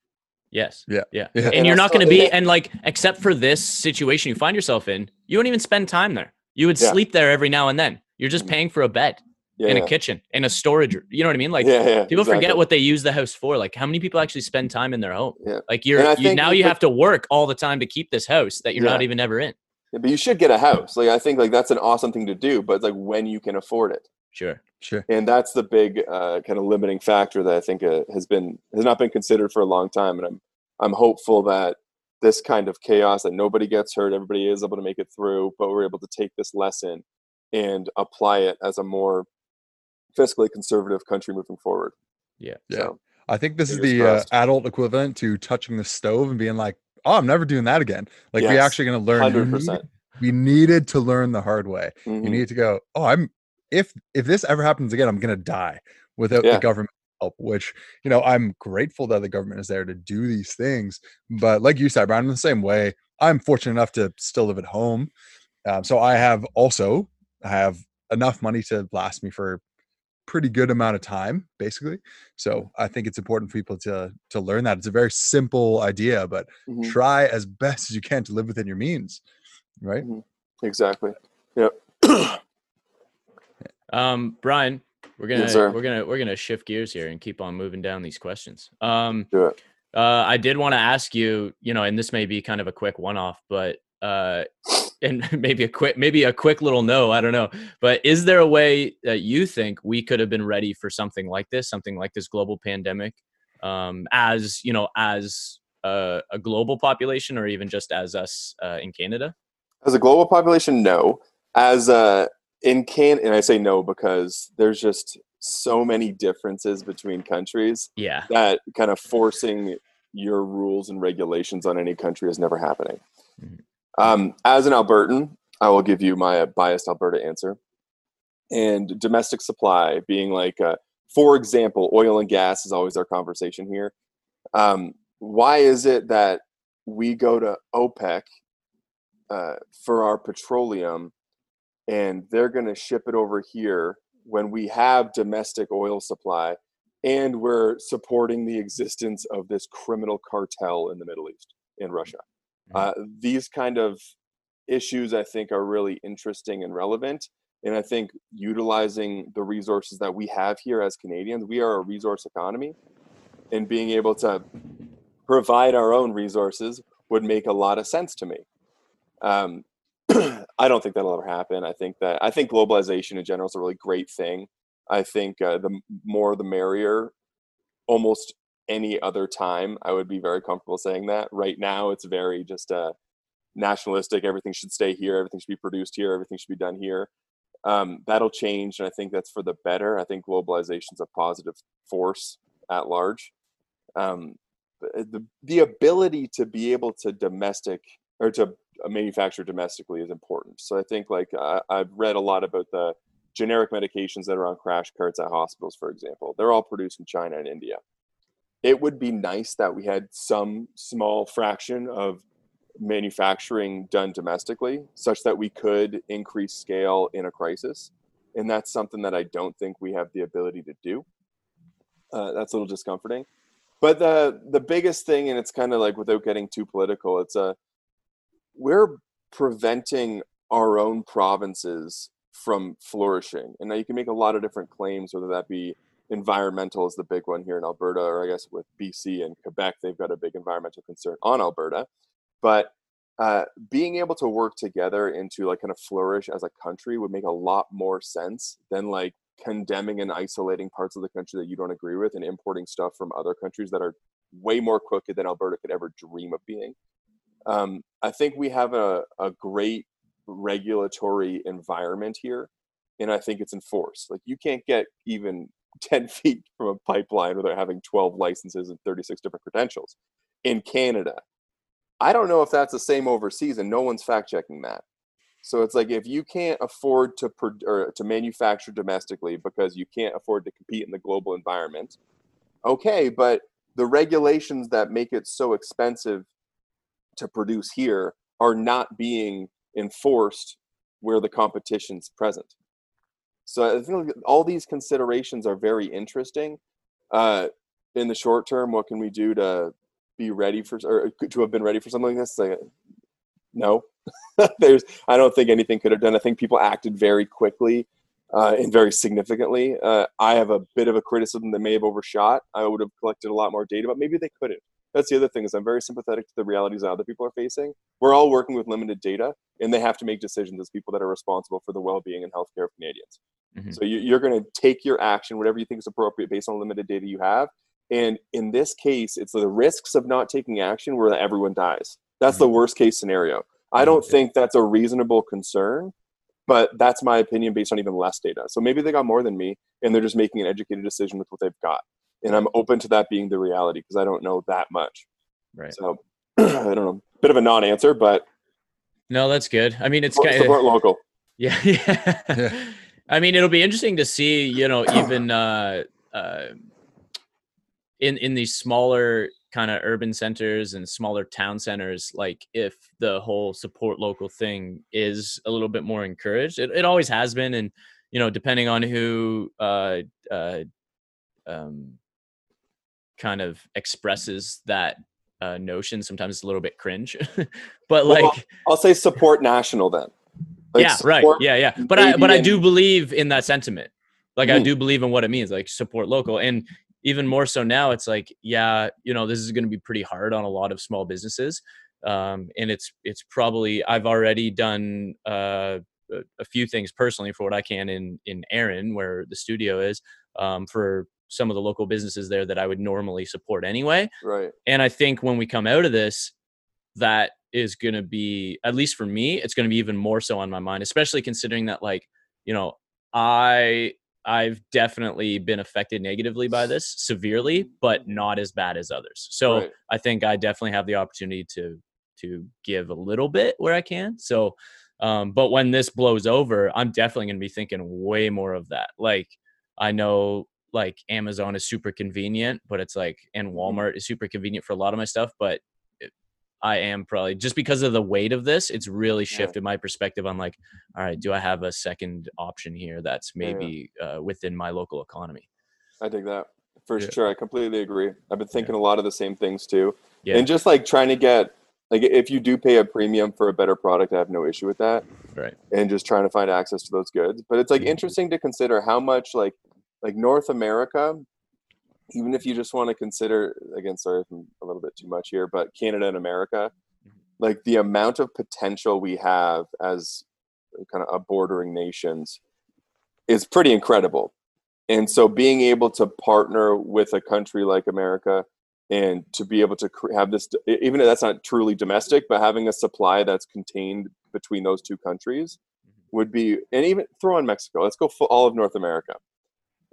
Yes. Yeah. Yeah. yeah. And, and, you're not going to be, and like, except for this situation you find yourself in, you won't even spend time there. You would yeah. sleep there every now and then. You're just mm-hmm. paying for a bed. Yeah, in a kitchen, in a storage. You know what I mean? Like people exactly. forget what they use the house for. Like how many people actually spend time in their home? Yeah. Like you're you, now you have to work all the time to keep this house that you're not even ever in. Yeah, but you should get a house. Like I think like that's an awesome thing to do, but it's like when you can afford it. Sure. Sure. And that's the big uh, kind of limiting factor that I think uh, has been has not been considered for a long time, and I'm I'm hopeful that this kind of chaos that nobody gets hurt, everybody is able to make it through, but we're able to take this lesson and apply it as a more fiscally conservative country moving forward. Yeah. Yeah. So, I think this is the uh, adult equivalent to touching the stove and being like, oh, I'm never doing that again. Like yes, we actually going to learn. Hundred percent. We needed to learn the hard way. Mm-hmm. You need to go. Oh, I'm if if this ever happens again, I'm going to die without yeah. the government help. Which you know, I'm grateful that the government is there to do these things. But like you said, Brian, in the same way, I'm fortunate enough to still live at home. Um, so I have also I have enough money to last me for pretty good amount of time basically. So i think it's important for people to to learn that. It's a very simple idea but mm-hmm. try as best as you can to live within your means right? Mm-hmm. exactly. Yep. Um brian we're gonna yes, we're gonna we're gonna shift gears here and keep on moving down these questions. Um Do it. Uh, i did want to ask you you know and this may be kind of a quick one-off but uh and maybe a quick maybe a quick little no i don't know. But is there a way that you think we could have been ready for something like this something like this global pandemic um, as you know as a, a, global population or even just as us uh, in canada? As a global population no. As uh in can and i say no because there's just so many differences between countries yeah. that kind of forcing your rules and regulations on any country is never happening. Mm-hmm. Um, as an Albertan, I will give you my biased Alberta answer. And domestic supply being like, uh, for example, oil and gas is always our conversation here. Um, why is it that we go to OPEC uh, for our petroleum and they're going to ship it over here when we have domestic oil supply and we're supporting the existence of this criminal cartel in the Middle East in Russia? Uh, these kind of issues, I think, are really interesting and relevant. And I think utilizing the resources that we have here as Canadians, we are a resource economy, and being able to provide our own resources would make a lot of sense to me. Um, I don't think that'll ever happen. I think that I think globalization in general is a really great thing. I think uh, the more the merrier. Almost any other time, I would be very comfortable saying that. Right now, it's very just uh, nationalistic. Everything should stay here. Everything should be produced here. Everything should be done here. Um, that'll change, and I think that's for the better. I think globalization is a positive force at large. Um, the the ability to be able to domestic or to uh, manufacture domestically is important. So I think like uh, I've read a lot about the generic medications that are on crash carts at hospitals, for example. They're all produced in China and India. It would be nice that we had some small fraction of manufacturing done domestically such that we could increase scale in a crisis. And that's something that I don't think we have the ability to do. Uh, that's a little discomforting. But the the biggest thing, and it's kind of like without getting too political, it's a we're preventing our own provinces from flourishing. And now you can make a lot of different claims, whether that be environmental is the big one here in Alberta, or I guess with BC and Quebec, they've got a big environmental concern on Alberta. But uh, being able to work together into like kind of flourish as a country would make a lot more sense than like condemning and isolating parts of the country that you don't agree with and importing stuff from other countries that are way more crooked than Alberta could ever dream of being. Um, I think we have a, a great regulatory environment here, and I think it's enforced. Like you can't get even 10 feet from a pipeline without having 12 licenses and 36 different credentials. In Canada, I don't know if that's the same overseas, and no one's fact checking that. So it's like if you can't afford to pro- or to manufacture domestically because you can't afford to compete in the global environment, okay, but the regulations that make it so expensive to produce here are not being enforced where the competition's present. So I think all these considerations are very interesting. Uh, in the short term, what can we do to be ready for or to have been ready for something like this? Like, no, there's. I don't think anything could have done. I think people acted very quickly uh, and very significantly. Uh, I have a bit of a criticism that may have overshot. I would have collected a lot more data, but maybe they couldn't that's the other thing is i'm very sympathetic to the realities that other people are facing. We're all working with limited data and they have to make decisions as people that are responsible for the well-being and healthcare of canadians. Mm-hmm. so you, are going to take your action whatever you think is appropriate based on limited data you have. And in this case it's the risks of not taking action where everyone dies. That's mm-hmm. the worst case scenario. I don't mm-hmm. think that's a reasonable concern but that's my opinion based on even less data. So maybe they got more than me and they're just making an educated decision with what they've got and I'm open to that being the reality because I don't know that much. Right. So I don't know. Bit of a non-answer, but no, that's good. I mean, it's support, kind of support local. Yeah, yeah. yeah. I mean, it'll be interesting to see. You know, even uh, uh, in in these smaller kind of urban centers and smaller town centers, like if the whole support local thing is a little bit more encouraged. It, it always has been, and you know, depending on who uh, uh, um, kind of expresses that uh, notion. Sometimes it's a little bit cringe, but like well, I'll say support national then. Like yeah, right. Yeah, yeah. But I but I do believe in that sentiment. Like mm. I do believe in what it means, like support local. And even more so now, it's like, yeah, you know, this is going to be pretty hard on a lot of small businesses. Um, and it's it's probably I've already done uh, a, a few things personally for what I can in in Erin, where the studio is, um, for some of the local businesses there that I would normally support anyway. Right. And I think when we come out of this, that is going to be, at least for me, it's going to be even more so on my mind, especially considering that, like, you know, I, I've definitely been affected negatively by this severely, but not as bad as others. So right. I think I definitely have the opportunity to, to give a little bit where I can. So, um, but when this blows over, I'm definitely going to be thinking way more of that. Like, I know like Amazon is super convenient, but it's like and mm-hmm. Walmart is super convenient for a lot of my stuff, but I am probably just because of the weight of this, it's really shifted yeah. my perspective on like, all right, do I have a second option here that's maybe yeah. uh, within my local economy? I think that for yeah. sure. I completely agree. I've been thinking a lot of the same things too. Yeah. And just like trying to get like if you do pay a premium for a better product, I have no issue with that. Right. And just trying to find access to those goods. But it's like mm-hmm. interesting to consider how much like like North America, even if you just want to consider again, sorry if I'm a little bit too much here, but Canada and America, mm-hmm. like the amount of potential we have as kind of a bordering nations is pretty incredible. And so being able to partner with a country like America and to be able to have this even if that's not truly domestic but having a supply that's contained between those two countries would be, and even throw in Mexico. Let's go for all of North America.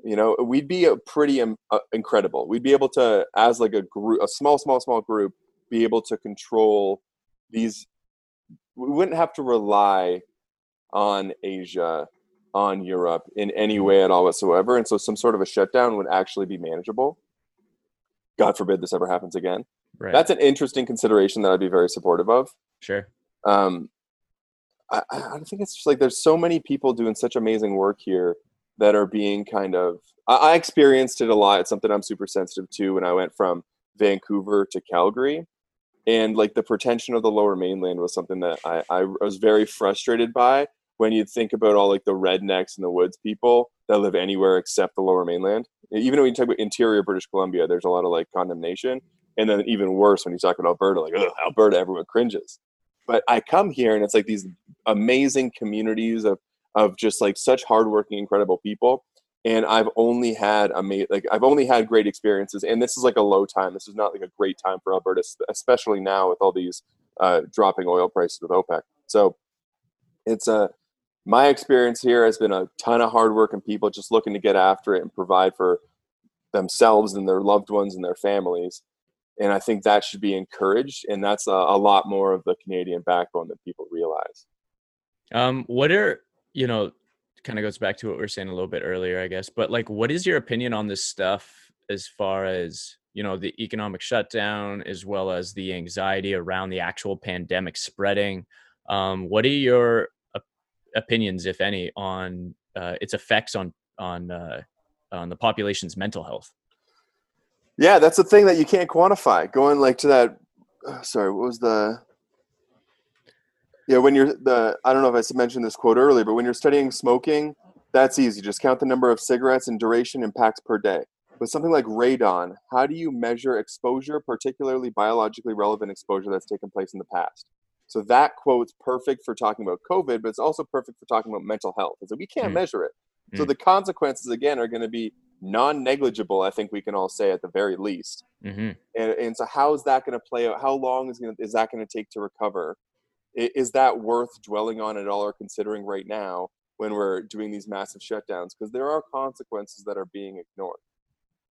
You know, we'd be a pretty um, uh, incredible. We'd be able to, as like a group, a small, small, small group, be able to control these. We wouldn't have to rely on Asia, on Europe in any way at all whatsoever, and so some sort of a shutdown would actually be manageable. God forbid this ever happens again. Right. That's an interesting consideration that I'd be very supportive of. Sure. Um, I, I think it's just like there's so many people doing such amazing work here that are being kind of. I, I experienced it a lot. It's something I'm super sensitive to when I went from Vancouver to Calgary, and like the pretension of the Lower Mainland was something that I, I was very frustrated by when you think about all like the rednecks and the woods people that live anywhere except the lower mainland. Even when you talk about interior British Columbia, there's a lot of like condemnation. And then even worse when you talk about Alberta, like Alberta, everyone cringes. But I come here and it's like these amazing communities of of just like such hardworking, incredible people. And I've only had ama- like I've only had great experiences. And this is like a low time. This is not like a great time for Alberta, especially now with all these uh, dropping oil prices with OPEC. So it's a my experience here has been a ton of hardworking people just looking to get after it and provide for themselves and their loved ones and their families and I think that should be encouraged. And that's a, a lot more of the Canadian backbone than people realize. Um, what are you know, kind of goes back to what we were saying a little bit earlier, I guess. But like, what is your opinion on this stuff as far as you know the economic shutdown as well as the anxiety around the actual pandemic spreading? Um, what are your op- opinions, if any, on uh, its effects on on uh, on the population's mental health? Yeah, that's the thing that you can't quantify. Going like to that. Uh, sorry, what was the? Yeah, when you're the I don't know if I mentioned this quote earlier, but when you're studying smoking, that's easy. Just count the number of cigarettes and duration and packs per day. But something like radon, how do you measure exposure, particularly biologically relevant exposure that's taken place in the past? So that quote's perfect for talking about COVID, but it's also perfect for talking about mental health. And so we can't mm. measure it. Mm. So the consequences again are going to be non-negligible i think we can all say at the very least mm-hmm. and, and so how is that going to play out how long is, gonna, is that going to take to recover is that worth dwelling on at all or considering right now when we're doing these massive shutdowns? Because there are consequences that are being ignored.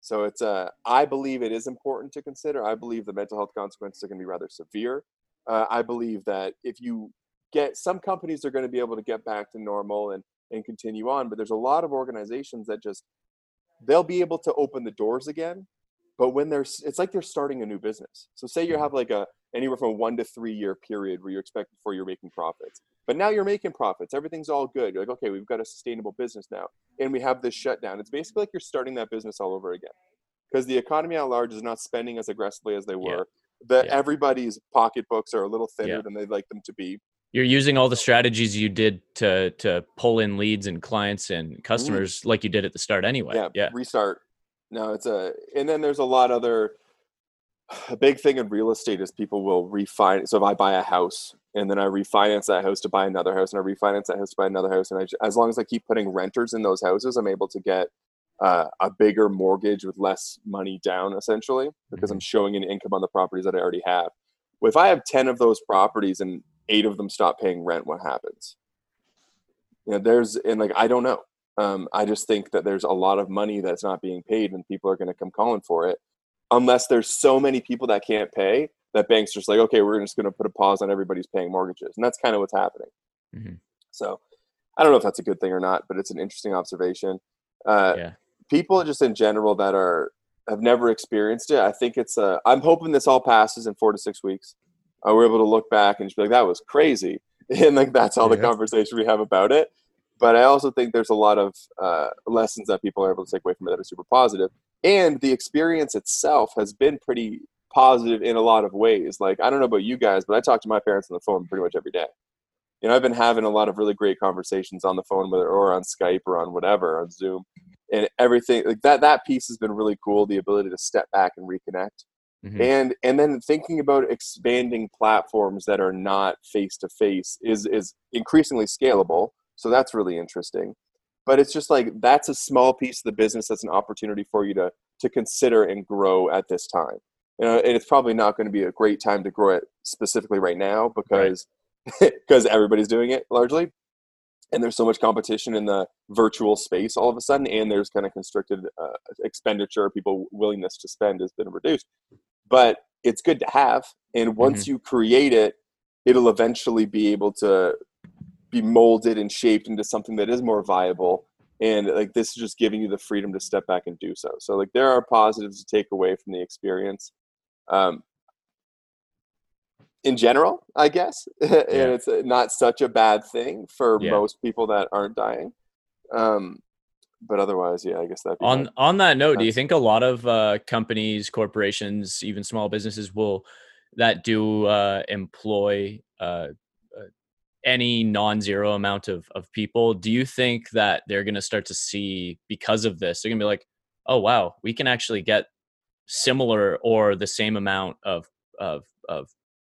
So it's uh, i believe it is important to consider. I believe the mental health consequences are going to be rather severe. Uh, i believe that if you get some companies are going to be able to get back to normal and and continue on but there's a lot of organizations that just they'll be able to open the doors again but when there's it's like they're starting a new business. So say you mm-hmm. have like a anywhere from a one to three year period where you expect before you're making profits but now you're making profits everything's all good you're like okay we've got a sustainable business now and we have this shutdown it's basically like you're starting that business all over again because the economy at large is not spending as aggressively as they were yeah. that yeah. everybody's pocketbooks are a little thinner yeah. than they'd like them to be you're using all the strategies you did to to pull in leads and clients and mm-hmm. customers mm. like you did at the start anyway. Yeah, yeah. Restart. No, it's a and then there's a lot other a big thing in real estate is people will refinance. So if I buy a house and then I refinance that house to buy another house and I refinance that house to buy another house, and I, as long as I keep putting renters in those houses, I'm able to get uh, a bigger mortgage with less money down, essentially, because mm-hmm. I'm showing an income on the properties that I already have. If I have ten of those properties and eight of them stop paying rent, what happens? You know, there's and like I don't know. Um, I just think that there's a lot of money that's not being paid, and people are going to come calling for it, unless there's so many people that can't pay that banks are just like, okay, we're just going to put a pause on everybody's paying mortgages, and that's kind of what's happening. Mm-hmm. So, I don't know if that's a good thing or not, but it's an interesting observation. Uh, yeah. People just in general that are have never experienced it, I think it's. Uh, I'm hoping this all passes in four to six weeks uh, we're able to look back and just be like, that was crazy. And like that's all yeah. the conversation we have about it. But I also think there's a lot of uh, lessons that people are able to take away from it that are super positive. And the experience itself has been pretty positive in a lot of ways. Like I don't know about you guys, but I talk to my parents on the phone pretty much every day. You know, I've been having a lot of really great conversations on the phone, whether or on Skype or on whatever, on Zoom, and everything like that. That piece has been really cool. The ability to step back and reconnect. Mm-hmm. And and then thinking about expanding platforms that are not face to face is is increasingly scalable. So that's really interesting. But it's just like that's a small piece of the business that's an opportunity for you to to consider and grow at this time. You know, and it's probably not going to be a great time to grow it specifically right now because because right. everybody's doing it largely. and there's so much competition in the virtual space all of a sudden and there's kind of constricted uh, expenditure people willingness to spend has been reduced but it's good to have and once mm-hmm. you create it it'll eventually be able to be molded and shaped into something that is more viable and like this is just giving you the freedom to step back and do so so like there are positives to take away from the experience um, in general, I guess, and yeah. it's not such a bad thing for yeah. most people that aren't dying. Um, but otherwise, yeah, I guess that. Be On on that note, do you think a lot of uh, companies, corporations, even small businesses will that do uh, employ uh, uh any non-zero amount of of people? Do you think that they're going to start to see because of this? They're going to be like, oh wow, we can actually get similar or the same amount of of of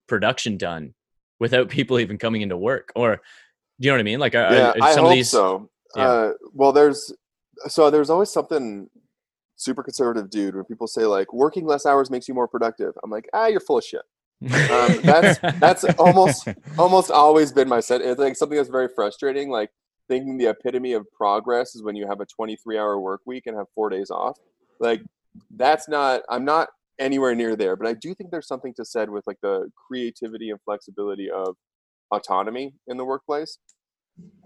production done without people even coming into work or do you know what i mean like are, yeah, are some I of these so yeah. uh, well there's so there's always something super conservative dude when people say like working less hours makes you more productive i'm like ah you're full of shit um, that's that's almost almost always been my set it's like something that's very frustrating like thinking the epitome of progress is when you have a 23 hour work week and have four days off like that's not i'm not anywhere near there. But I do think there's something to said with like the creativity and flexibility of autonomy in the workplace.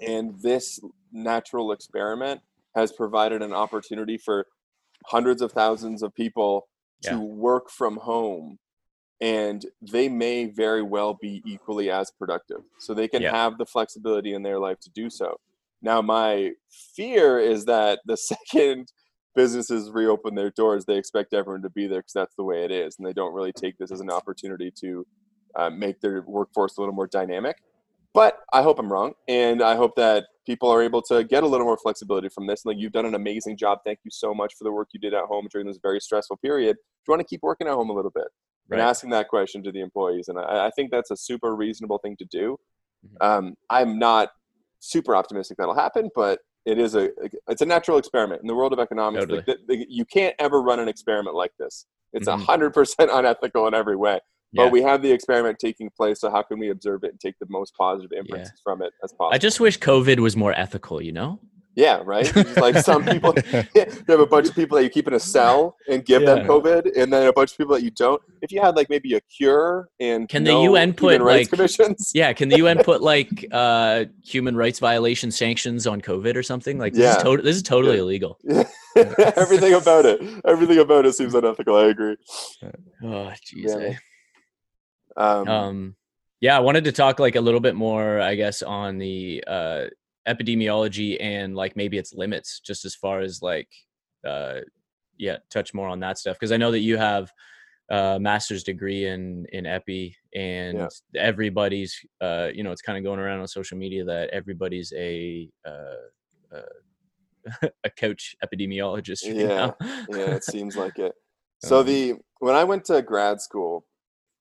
And this natural experiment has provided an opportunity for hundreds of thousands of people yeah. to work from home and they may very well be equally as productive so they can yeah. have the flexibility in their life to do so now my fear is that the second businesses reopen their doors, they expect everyone to be there because that's the way it is, and they don't really take this as an opportunity to uh, make their workforce a little more dynamic. But I hope I'm wrong, and I hope that people are able to get a little more flexibility from this. Like you've done an amazing job. Thank you so much for the work you did at home during this very stressful period. Do you want to keep working at home a little bit? Right. And asking that question to the employees, and I, I, think that's a super reasonable thing to do. Mm-hmm. Um, I'm not super optimistic that'll happen, but it is a it's a natural experiment in the world of economics. Totally. The, the, you can't ever run an experiment like this. It's a 100 mm-hmm. percent unethical in every way. Yeah. But we have the experiment taking place, so how can we observe it and take the most positive inferences yeah. from it as possible? I just wish COVID was more ethical. You know. Yeah, right. like some people, you have a bunch of people that you keep in a cell and give yeah. them COVID, and then a bunch of people that you don't. If you had like maybe a cure and can the UN put like commissions? Yeah, can the UN put like uh, human rights violation sanctions on COVID or something? Like this yeah. is totally this is totally yeah. illegal. everything about it, everything about it seems unethical. I agree. Oh, jeez. Yeah. Um, um, yeah, I wanted to talk like a little bit more, I guess, on the uh epidemiology and like maybe its limits just as far as like uh yeah touch more on that stuff because i know that you have a master's degree in in epi and yeah. everybody's uh you know it's kind of going around on social media that everybody's a uh, uh a coach epidemiologist yeah. yeah it seems like it. So um, the when i went to grad school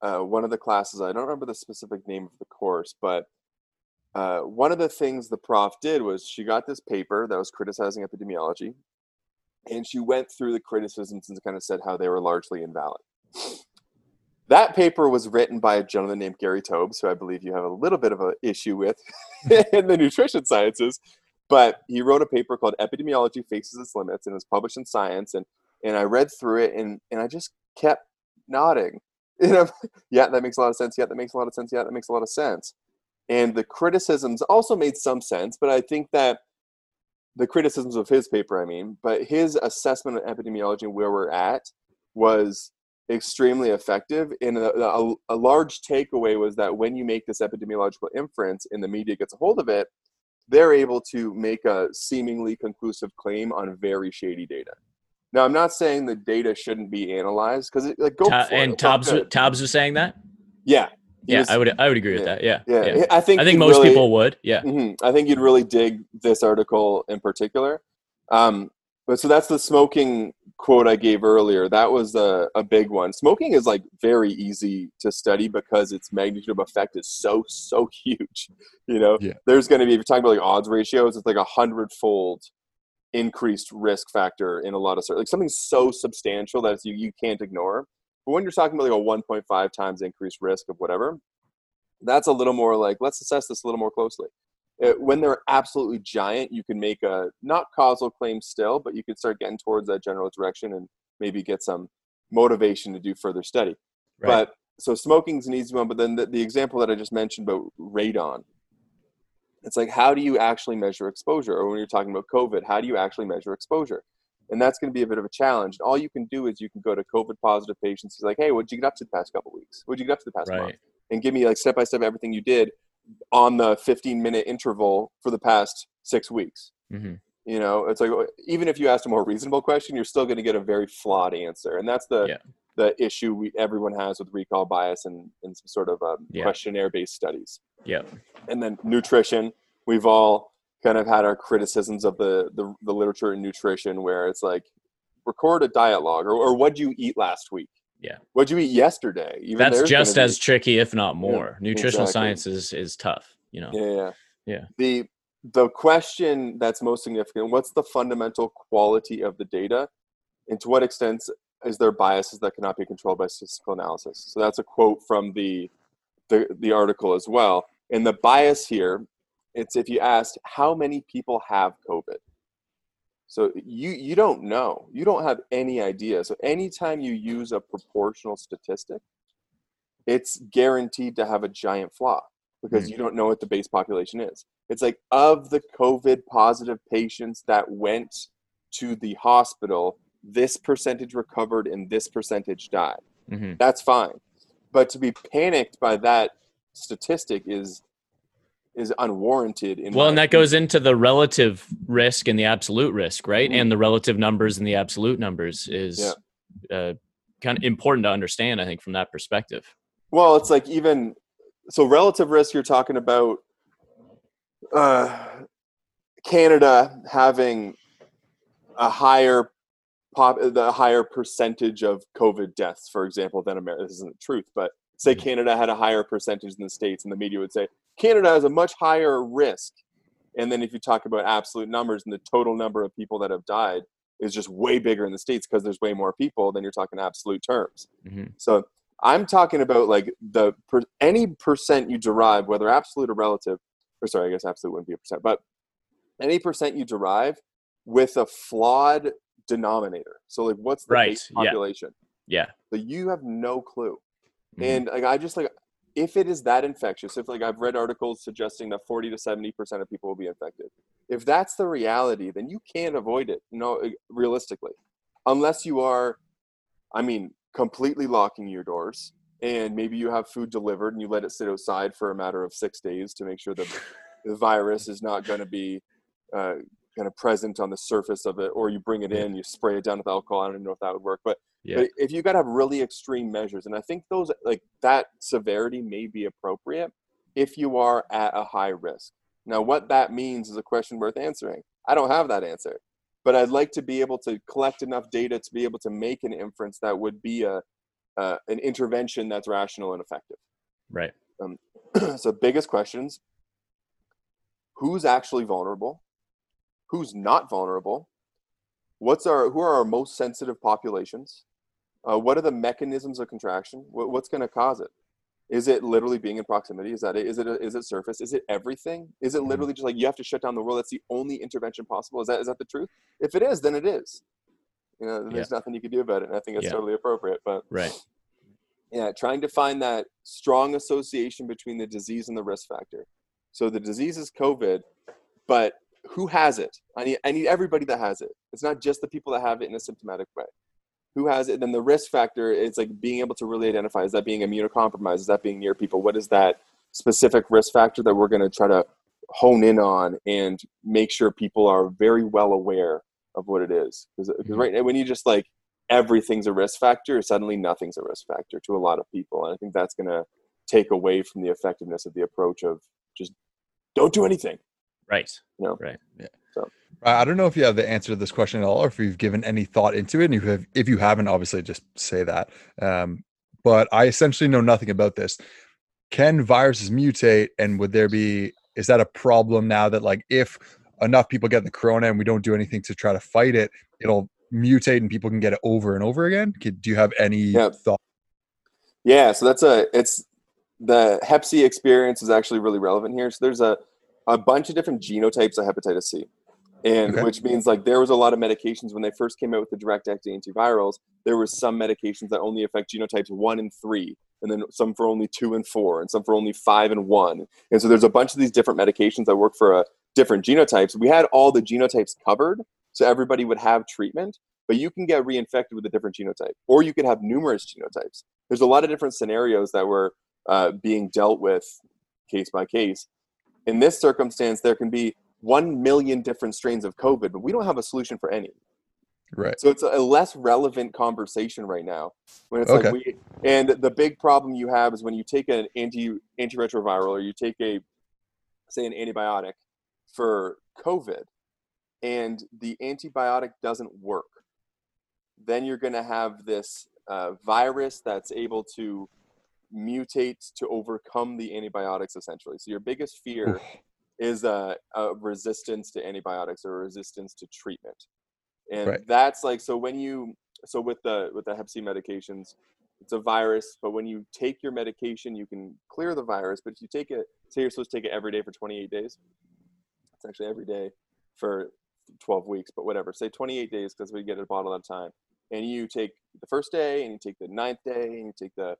uh, one of the classes i don't remember the specific name of the course but uh, one of the things the prof did was she got this paper that was criticizing epidemiology, and she went through the criticisms and kind of said how they were largely invalid. That paper was written by a gentleman named Gary Taubes, who I believe you have a little bit of an issue with in the nutrition sciences. But he wrote a paper called Epidemiology Faces Its Limits, and it was published in Science. And, and I read through it, and, and I just kept nodding. You know, yeah, that makes a lot of sense. Yeah, that makes a lot of sense. Yeah, that makes a lot of sense. And the criticisms also made some sense, but I think that the criticisms of his paper, I mean, but his assessment of epidemiology and where we're at was extremely effective. And a, a, a, large takeaway was that when you make this epidemiological inference and the media gets a hold of it, they're able to make a seemingly conclusive claim on very shady data. Now, I'm not saying the data shouldn't be analyzed because like go Ta- and Taubes was saying that. Yeah, yeah, was, I would I would agree with that. Yeah, yeah. yeah. I think I think most really, people would. Yeah, mm-hmm. I think you'd really dig this article in particular. Um, but so that's the smoking quote I gave earlier. That was a, a big one. Smoking is like very easy to study because its magnitude of effect is so so huge. You know, yeah. there's going to be if you're talking about like odds ratios, it's like a hundredfold increased risk factor in a lot of like something so substantial that you you can't ignore. But when you're talking about like a 1.5 times increased risk of whatever, that's a little more like let's assess this a little more closely. it, when they're absolutely giant, you can make a not causal claim still, but you can start getting towards that general direction and maybe get some motivation to do further study. Right. But so smoking's an easy one, but then the, the example that I just mentioned about radon, it's like how do you actually measure exposure? Or when you're talking about COVID, how do you actually measure exposure? And that's going to be a bit of a challenge. And all you can do is you can go to COVID positive patients. It's like, hey, what'd you get up to the past couple weeks? What'd you get up to the past right. month? And give me like step by step everything you did on the 15 minute interval for the past six weeks. Mm-hmm. You know, it's like even if you asked a more reasonable question, you're still going to get a very flawed answer, and that's the yeah. the issue we everyone has with recall bias and in some sort of um, yeah. questionnaire based studies. Yeah, and then nutrition, we've all kind of had our criticisms of the the, the literature in nutrition, where it's like record a diet log or, or what did you eat last week yeah. What'd you eat yesterday? Even That's just as be... tricky, if not more. Yeah, Nutritional exactly. science is is tough. You know. Yeah, yeah. Yeah. The the question that's most significant: What's the fundamental quality of the data, and to what extent is there biases that cannot be controlled by statistical analysis? So that's a quote from the the, the article as well. And the bias here, it's if you asked how many people have COVID so you you don't know. You don't have any idea. So anytime you use a proportional statistic, it's guaranteed to have a giant flaw because mm. you don't know what the base population is. It's like of the COVID positive patients that went to the hospital, this percentage recovered and this percentage died. Mm-hmm. That's fine. But to be panicked by that statistic is is unwarranted. In well, and that opinion. goes into the relative risk and the absolute risk, right? Mm-hmm. And the relative numbers and the absolute numbers is yeah. uh, kind of important to understand, I think, from that perspective. Well, it's like even so, relative risk. You're talking about uh, Canada having a higher pop, the higher percentage of COVID deaths, for example, than America. This isn't the truth, but say mm-hmm. Canada had a higher percentage than the states, and the media would say Canada has a much higher risk. And then if you talk about absolute numbers and the total number of people that have died is just way bigger in the states because there's way more people than you're talking absolute terms. Mm-hmm. So I'm talking about like the per, any percent you derive, whether absolute or relative, or sorry, I guess absolute wouldn't be a percent, but any percent you derive with a flawed denominator. So like, what's the right. population? Yeah. yeah. So you have no clue. Mm-hmm. And like I just like if it is that infectious, if like I've read articles suggesting that 40 to 70% of people will be infected, if that's the reality, then you can't avoid it, no, realistically. Unless you are, I mean, completely locking your doors and maybe you have food delivered and you let it sit outside for a matter of six days to make sure that the virus is not going to be uh, kind of present on the surface of it, or you bring it in, you spray it down with alcohol. I don't know if that would work, but, yeah. but if you got to have really extreme measures, and I think those like that severity may be appropriate if you are at a high risk. Now, what that means is a question worth answering. I don't have that answer, but I'd like to be able to collect enough data to be able to make an inference that would be a uh, an intervention that's rational and effective. Right. Um, so, biggest questions: Who's actually vulnerable? who's not vulnerable, what's our who are our most sensitive populations, uh, what are the mechanisms of contraction, what, what's going to cause it? Is it literally being in proximity? Is that it? Is it a, is it surface? Is it everything? Is it mm-hmm. literally just like you have to shut down the world? That's the only intervention possible. Is that is that the truth? If it is, then it is. You know, there's yeah. nothing you can do about it. And I think it's yeah. totally appropriate. But right, yeah, trying to find that strong association between the disease and the risk factor. So the disease is COVID, but who has it? I need I need everybody that has it. It's not just the people that have it in a symptomatic way. Who has it? Then the risk factor is like being able to really identify is that being immunocompromised? Is that being near people? What is that specific risk factor that we're going to try to hone in on and make sure people are very well aware of what it is? Because mm-hmm. right now, when you just like everything's a risk factor, suddenly nothing's a risk factor to a lot of people, and I think that's going to take away from the effectiveness of the approach of just don't do anything Right. you No. Right. Yeah. So I don't know if you have the answer to this question at all, or if you've given any thought into it. And you have, if you haven't, obviously just say that. Um, but I essentially know nothing about this. Can viruses mutate, and would there be? Is that a problem now that like if enough people get the corona and we don't do anything to try to fight it, it'll mutate and people can get it over and over again? do you have any yeah. thought? Yeah, so that's a it's the Hep C experience is actually really relevant here. So there's a a bunch of different genotypes of hepatitis C and okay. which means like there was a lot of medications when they first came out with the direct acting antivirals there was some medications that only affect genotypes one and three and then some for only two and four and some for only five and one. And so there's a bunch of these different medications that work for uh, different genotypes. We had all the genotypes covered so everybody would have treatment but you can get reinfected with a different genotype or you could have numerous genotypes. There's a lot of different scenarios that were uh, being dealt with case by case. In this circumstance there can be 1 million different strains of COVID, but we don't have a solution for any. Right. So it's a less relevant conversation right now. When it's okay. like we and the big problem you have is when you take an anti antiretroviral or you take a say an antibiotic for COVID and the antibiotic doesn't work, then you're going to have this uh, virus that's able to mutate to overcome the antibiotics essentially. So your biggest fear is a, a resistance to antibiotics or resistance to treatment and right. that's like so when you so with the with the hep c medications it's a virus but when you take your medication you can clear the virus but if you take it say you're supposed to take it every day for 28 days it's actually every day for 12 weeks but whatever say 28 days because we get a bottle at a time and you take the first day and you take the ninth day and you take the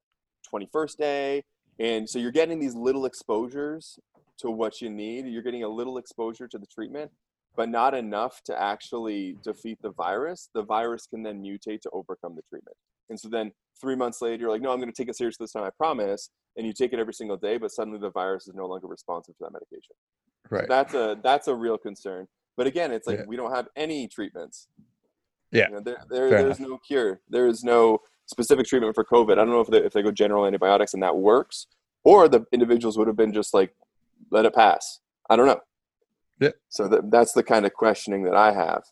21st day and so you're getting these little exposures to what you need. You're getting a little exposure to the treatment, but not enough to actually defeat the virus. The virus can then mutate to overcome the treatment. And so then three months later, you're like, no, I'm going to take it seriously this time, I promise. And you take it every single day, but suddenly the virus is no longer responsive to that medication. Right. So that's a that's a real concern. But again, it's like yeah. we don't have any treatments. Yeah. You know, there, there there's enough. no cure. There is no specific treatment for COVID. I don't know if they, if they go general antibiotics and that works, or the individuals would have been just like let it pass. I don't know. Yeah. So that, that's the kind of questioning that I have.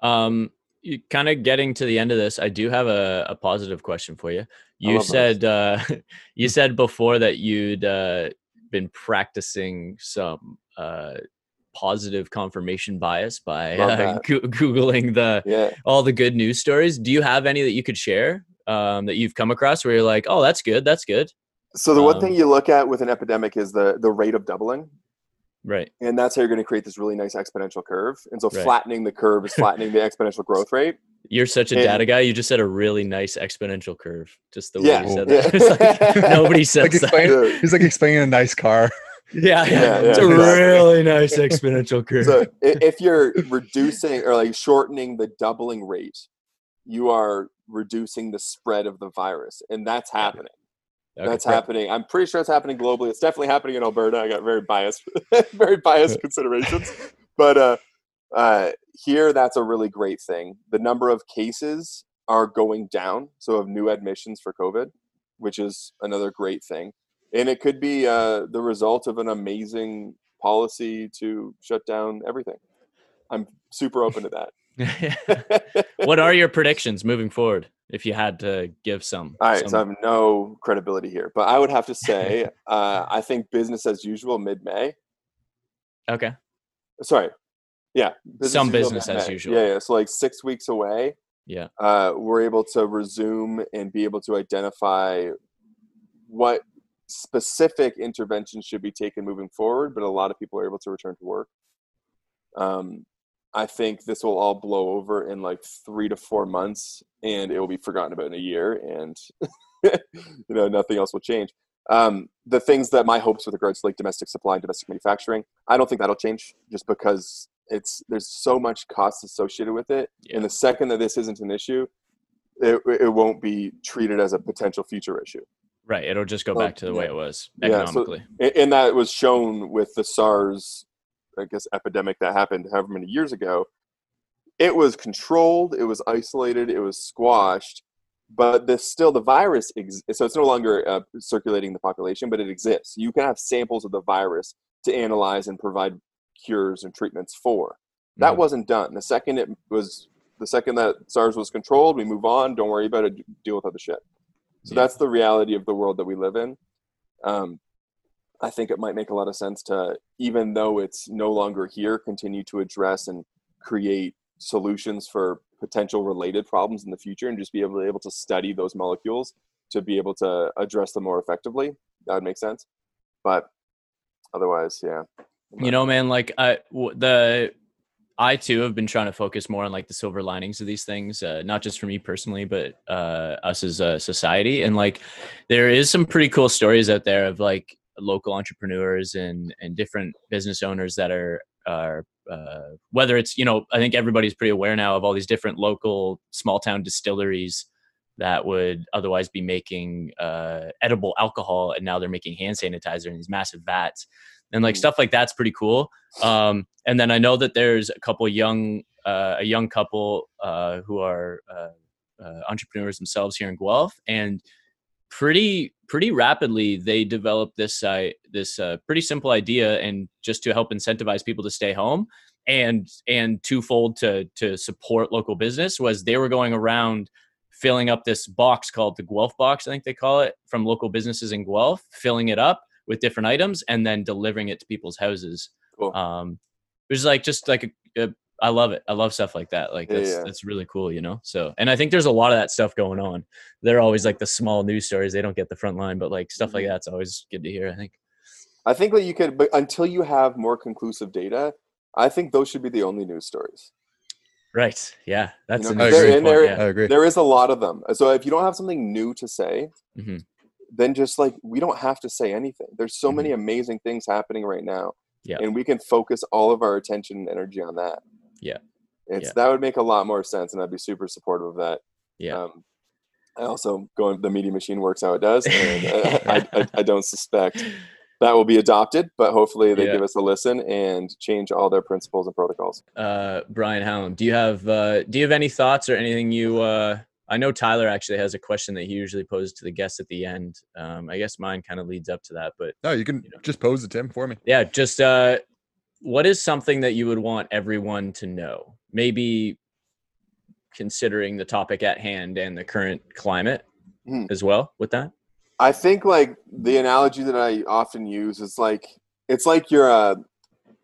Um, you kind of getting to the end of this, I do have a, a positive question for you. You said uh, you said before that you'd uh, been practicing some uh, positive confirmation bias by uh, googling the yeah. all the good news stories. Do you have any that you could share um, that you've come across where you're like, oh, that's good, that's good? So the one thing um, you look at with an epidemic is the the rate of doubling. Right. And that's how you're going to create this really nice exponential curve. And so right. flattening the curve is flattening the exponential growth rate. You're such a and, data guy. You just said a really nice exponential curve. Just the way yeah, you said that. like, nobody says like that. He's like explaining a nice car. Yeah, yeah, yeah, it's a really nice exponential curve. So if you're reducing or like shortening the doubling rate, you are reducing the spread of the virus, and that's happening. Okay. That's happening. I'm pretty sure it's happening globally. It's definitely happening in Alberta. I got very biased, very biased considerations, but uh, uh, here that's a really great thing. The number of cases are going down, so of new admissions for COVID, which is another great thing. And it could be uh, the result of an amazing policy to shut down everything. I'm super open to that. what are your predictions moving forward? if you had to give some. All right, some... so I have no credibility here, but I would have to say uh, I think business as usual mid May. Okay. Sorry. Yeah. Business some business as usual. Yeah, yeah. So like six weeks away. Yeah. Uh, we're able to resume and be able to identify what specific interventions should be taken moving forward, but a lot of people are able to return to work. Um, I think this will all blow over in like three to four months, and it will be forgotten about in a year, and you know nothing else will change. Um, the things that my hopes with regards to like domestic supply and domestic manufacturing, I don't think that'll change, just because it's there's so much cost associated with it, yeah. and the second that this isn't an issue, it, it won't be treated as a potential future issue. Right, it'll just go back to the way it was economically. Yeah, so, and that was shown with the SARS I guess epidemic that happened however many years ago, it was controlled, it was isolated, it was squashed, but this still the virus ex- so it's no longer uh, circulating the population, but it exists. You can have samples of the virus to analyze and provide cures and treatments for. That mm-hmm. wasn't done. The second it was the second that SARS was controlled, we move on. Don't worry about it. Deal with other shit. So yeah. that's the reality of the world that we live in. Um, I think it might make a lot of sense to, even though it's no longer here, continue to address and create solutions for potential related problems in the future and just be able to, able to study those molecules to be able to address them more effectively. That would make sense. But otherwise, yeah. You know, man, like I the I too have been trying to focus more on like the silver linings of these things, uh, not just for me personally, but uh, us as a society. And like, there is some pretty cool stories out there of like local entrepreneurs and and different business owners that are are uh, whether it's you know I think everybody's pretty aware now of all these different local small town distilleries that would otherwise be making uh, edible alcohol and now they're making hand sanitizer in these massive vats and like stuff like that's pretty cool. Um, and then i know that there's a couple young uh, a young couple uh, who are uh, uh, entrepreneurs themselves here in guelph and pretty pretty rapidly they developed this uh, this pretty simple idea and just to help incentivize people to stay home and and twofold to to support local business was they were going around filling up this box called the Guelph box, I think they call it, from local businesses in Guelph, filling it up with different items and then delivering it to people's houses. Cool. Um, it was like just like a, a I love it. I love stuff like that. Like that's yeah. that's really cool, you know. So, and I think there's a lot of that stuff going on. They're always like the small news stories. They don't get the front line, but like stuff like mm-hmm. that's always good to hear. I think. I think that you could, but until you have more conclusive data, I think those should be the only news stories. Right. Yeah. That's you know, there, point, there, yeah. I agree. There is a lot of them. So if you don't have something new to say, mm-hmm. Then just like we don't have to say anything. There's so mm-hmm. many amazing things happening right now. Yeah. And we can focus all of our attention and energy on that. Yeah. It's yeah. that would make a lot more sense, and I'd be super supportive of that. Yeah. Um, I also going the media machine works how it does, and I, I, I, don't suspect that will be adopted, but hopefully they yeah. give us a listen and change all their principles and protocols. Uh, Brian Hallam, do you have uh, do you have any thoughts or anything you? Uh, I know Tyler actually has a question that he usually poses to the guests at the end. Um, I guess mine kind of leads up to that, but no, you can you know. just pose it, to him for me. Yeah, just uh, what is something that you would want everyone to know? Maybe considering the topic at hand and the current climate mm. as well with that. I think like the analogy that I often use is like it's like you're a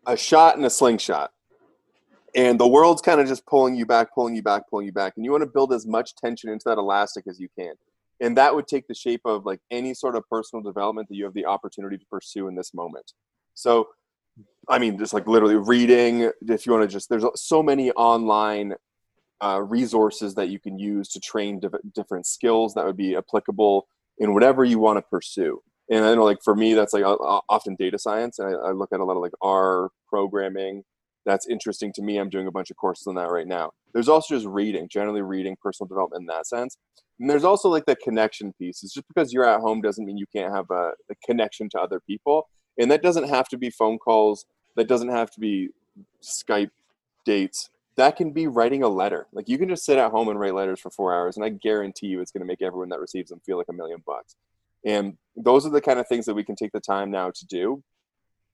a shot and a slingshot. And the world's kind of just pulling you back, pulling you back, pulling you back. And you want to build as much tension into that elastic as you can. And that would take the shape of like any sort of personal development that you have the opportunity to pursue in this moment. So, I mean, just like literally reading, if you want to just, there's so many online uh, resources that you can use to train div- different skills that would be applicable in whatever you want to pursue. And I know, like for me, that's like often data science, and I, I look at a lot of like R programming. That's interesting to me. I'm doing a bunch of courses on that right now. There's also just reading, generally reading, personal development in that sense. And there's also like the connection piece. It's just because you're at home doesn't mean you can't have a, a connection to other people. And that doesn't have to be phone calls. That doesn't have to be Skype dates that can be writing a letter. Like you can just sit at home and write letters for four hours, and I guarantee you it's going to make everyone that receives them feel like a million bucks. And those are the kind of things that we can take the time now to do.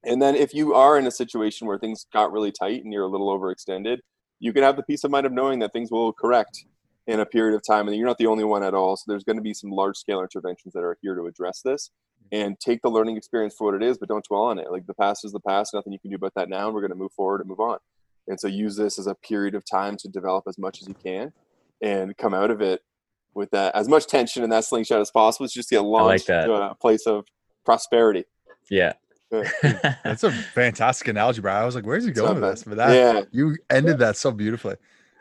And then if you are in a situation where things got really tight and you're a little overextended, you can have the peace of mind of knowing that things will correct in a period of time and you're not the only one at all. So there's going to be some large scale interventions that are here to address this. Mm-hmm. And take the learning experience for what it is but don't dwell on it. Like the past is the past. Nothing you can do about that now. And we're going to move forward and move on. And so use this as a period of time to develop as much as you can and come out of it with that as much tension in that slingshot as possible. It's just get launched like to a place of prosperity. Yeah. That's a fantastic analogy, bro. I was like, where's he going with this? But that yeah. you ended that so beautifully.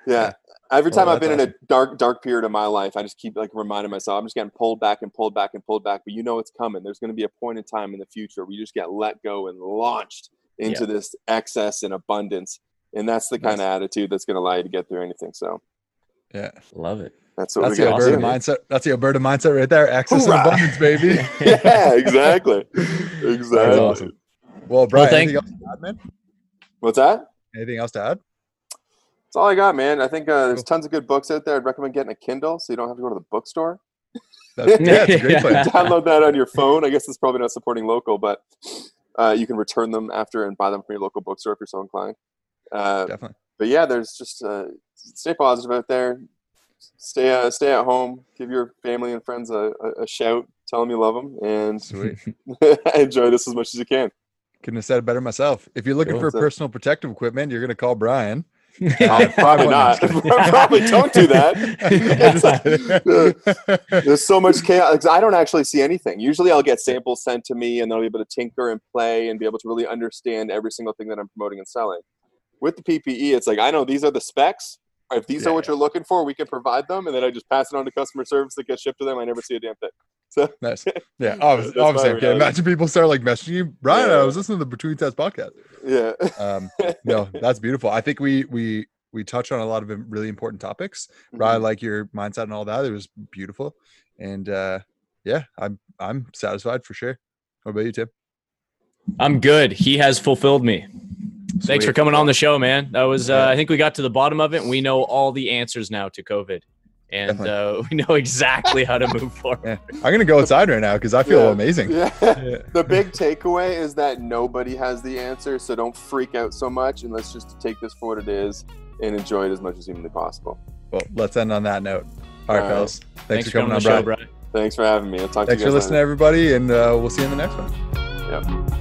Yeah. Every oh, time well, I've been awesome. in a dark, dark period of my life, I just keep like reminding myself, I'm just getting pulled back and pulled back and pulled back. But you know it's coming. There's going to be a point in time in the future where you just get let go and launched into yeah. this excess and abundance and that's the kind of attitude that's going to allow you to get through anything. So, yeah, love it. That's what that's the Alberta mindset. That's the Alberta mindset right there. Access Hoorah. and abundance, baby. yeah, exactly. Exactly. Awesome. Well, Brian, well, anything else to add, man? What's that? Anything else to add? That's all I got, man. I think uh, there's cool. tons of good books out there. I'd recommend getting a Kindle so you don't have to go to the bookstore. That's, yeah, it's a great plan. Download that on your phone. I guess it's probably not supporting local, but uh, you can return them after and buy them from your local bookstore if you're so inclined. Uh, Definitely. But yeah, there's just uh, stay positive out there. Stay uh, stay at home. Give your family and friends a, a, a shout. Tell them you love them and enjoy this as much as you can. Couldn't have said it better myself. If you're looking cool. for personal protective equipment, you're going to call Brian. Uh, probably not. probably don't do that. there's so much chaos. I don't actually see anything. Usually, I'll get samples sent to me, and then I'll be able to tinker and play and be able to really understand every single thing that I'm promoting and selling. With the PPE, it's like I know these are the specs. If these yeah, are what yeah. you're looking for, we can provide them, and then I just pass it on to customer service that gets shipped to them. I never see a damn thing. So nice. Yeah. Obviously, obviously okay. Imagine people start like messaging you, Brian. Yeah. I was listening to the Between Test podcast. Yeah. um, no, that's beautiful. I think we we we touched on a lot of really important topics. Mm-hmm. Brian, like your mindset and all that. It was beautiful, and uh, yeah, I'm I'm satisfied for sure. What about you, Tim? I'm good. He has fulfilled me. Sweet. Thanks for coming on the show, man. That was uh, I think we got to the bottom of it. and We know all the answers now to COVID and uh, we know exactly how to move forward. Yeah. I'm gonna go outside right now because I feel yeah. amazing. Yeah. yeah. the big takeaway is that nobody has the answer, so don't freak out so much, and let's just take this for what it is and enjoy it as much as humanly possible. Well, let's end on that note. All right, all right. fellas. Thanks, Thanks, for coming, on, on, show, Brian. Thanks for having me. I'll talk Thanks to you for listening, later. everybody, and uh, we'll see you in the next one. Yep.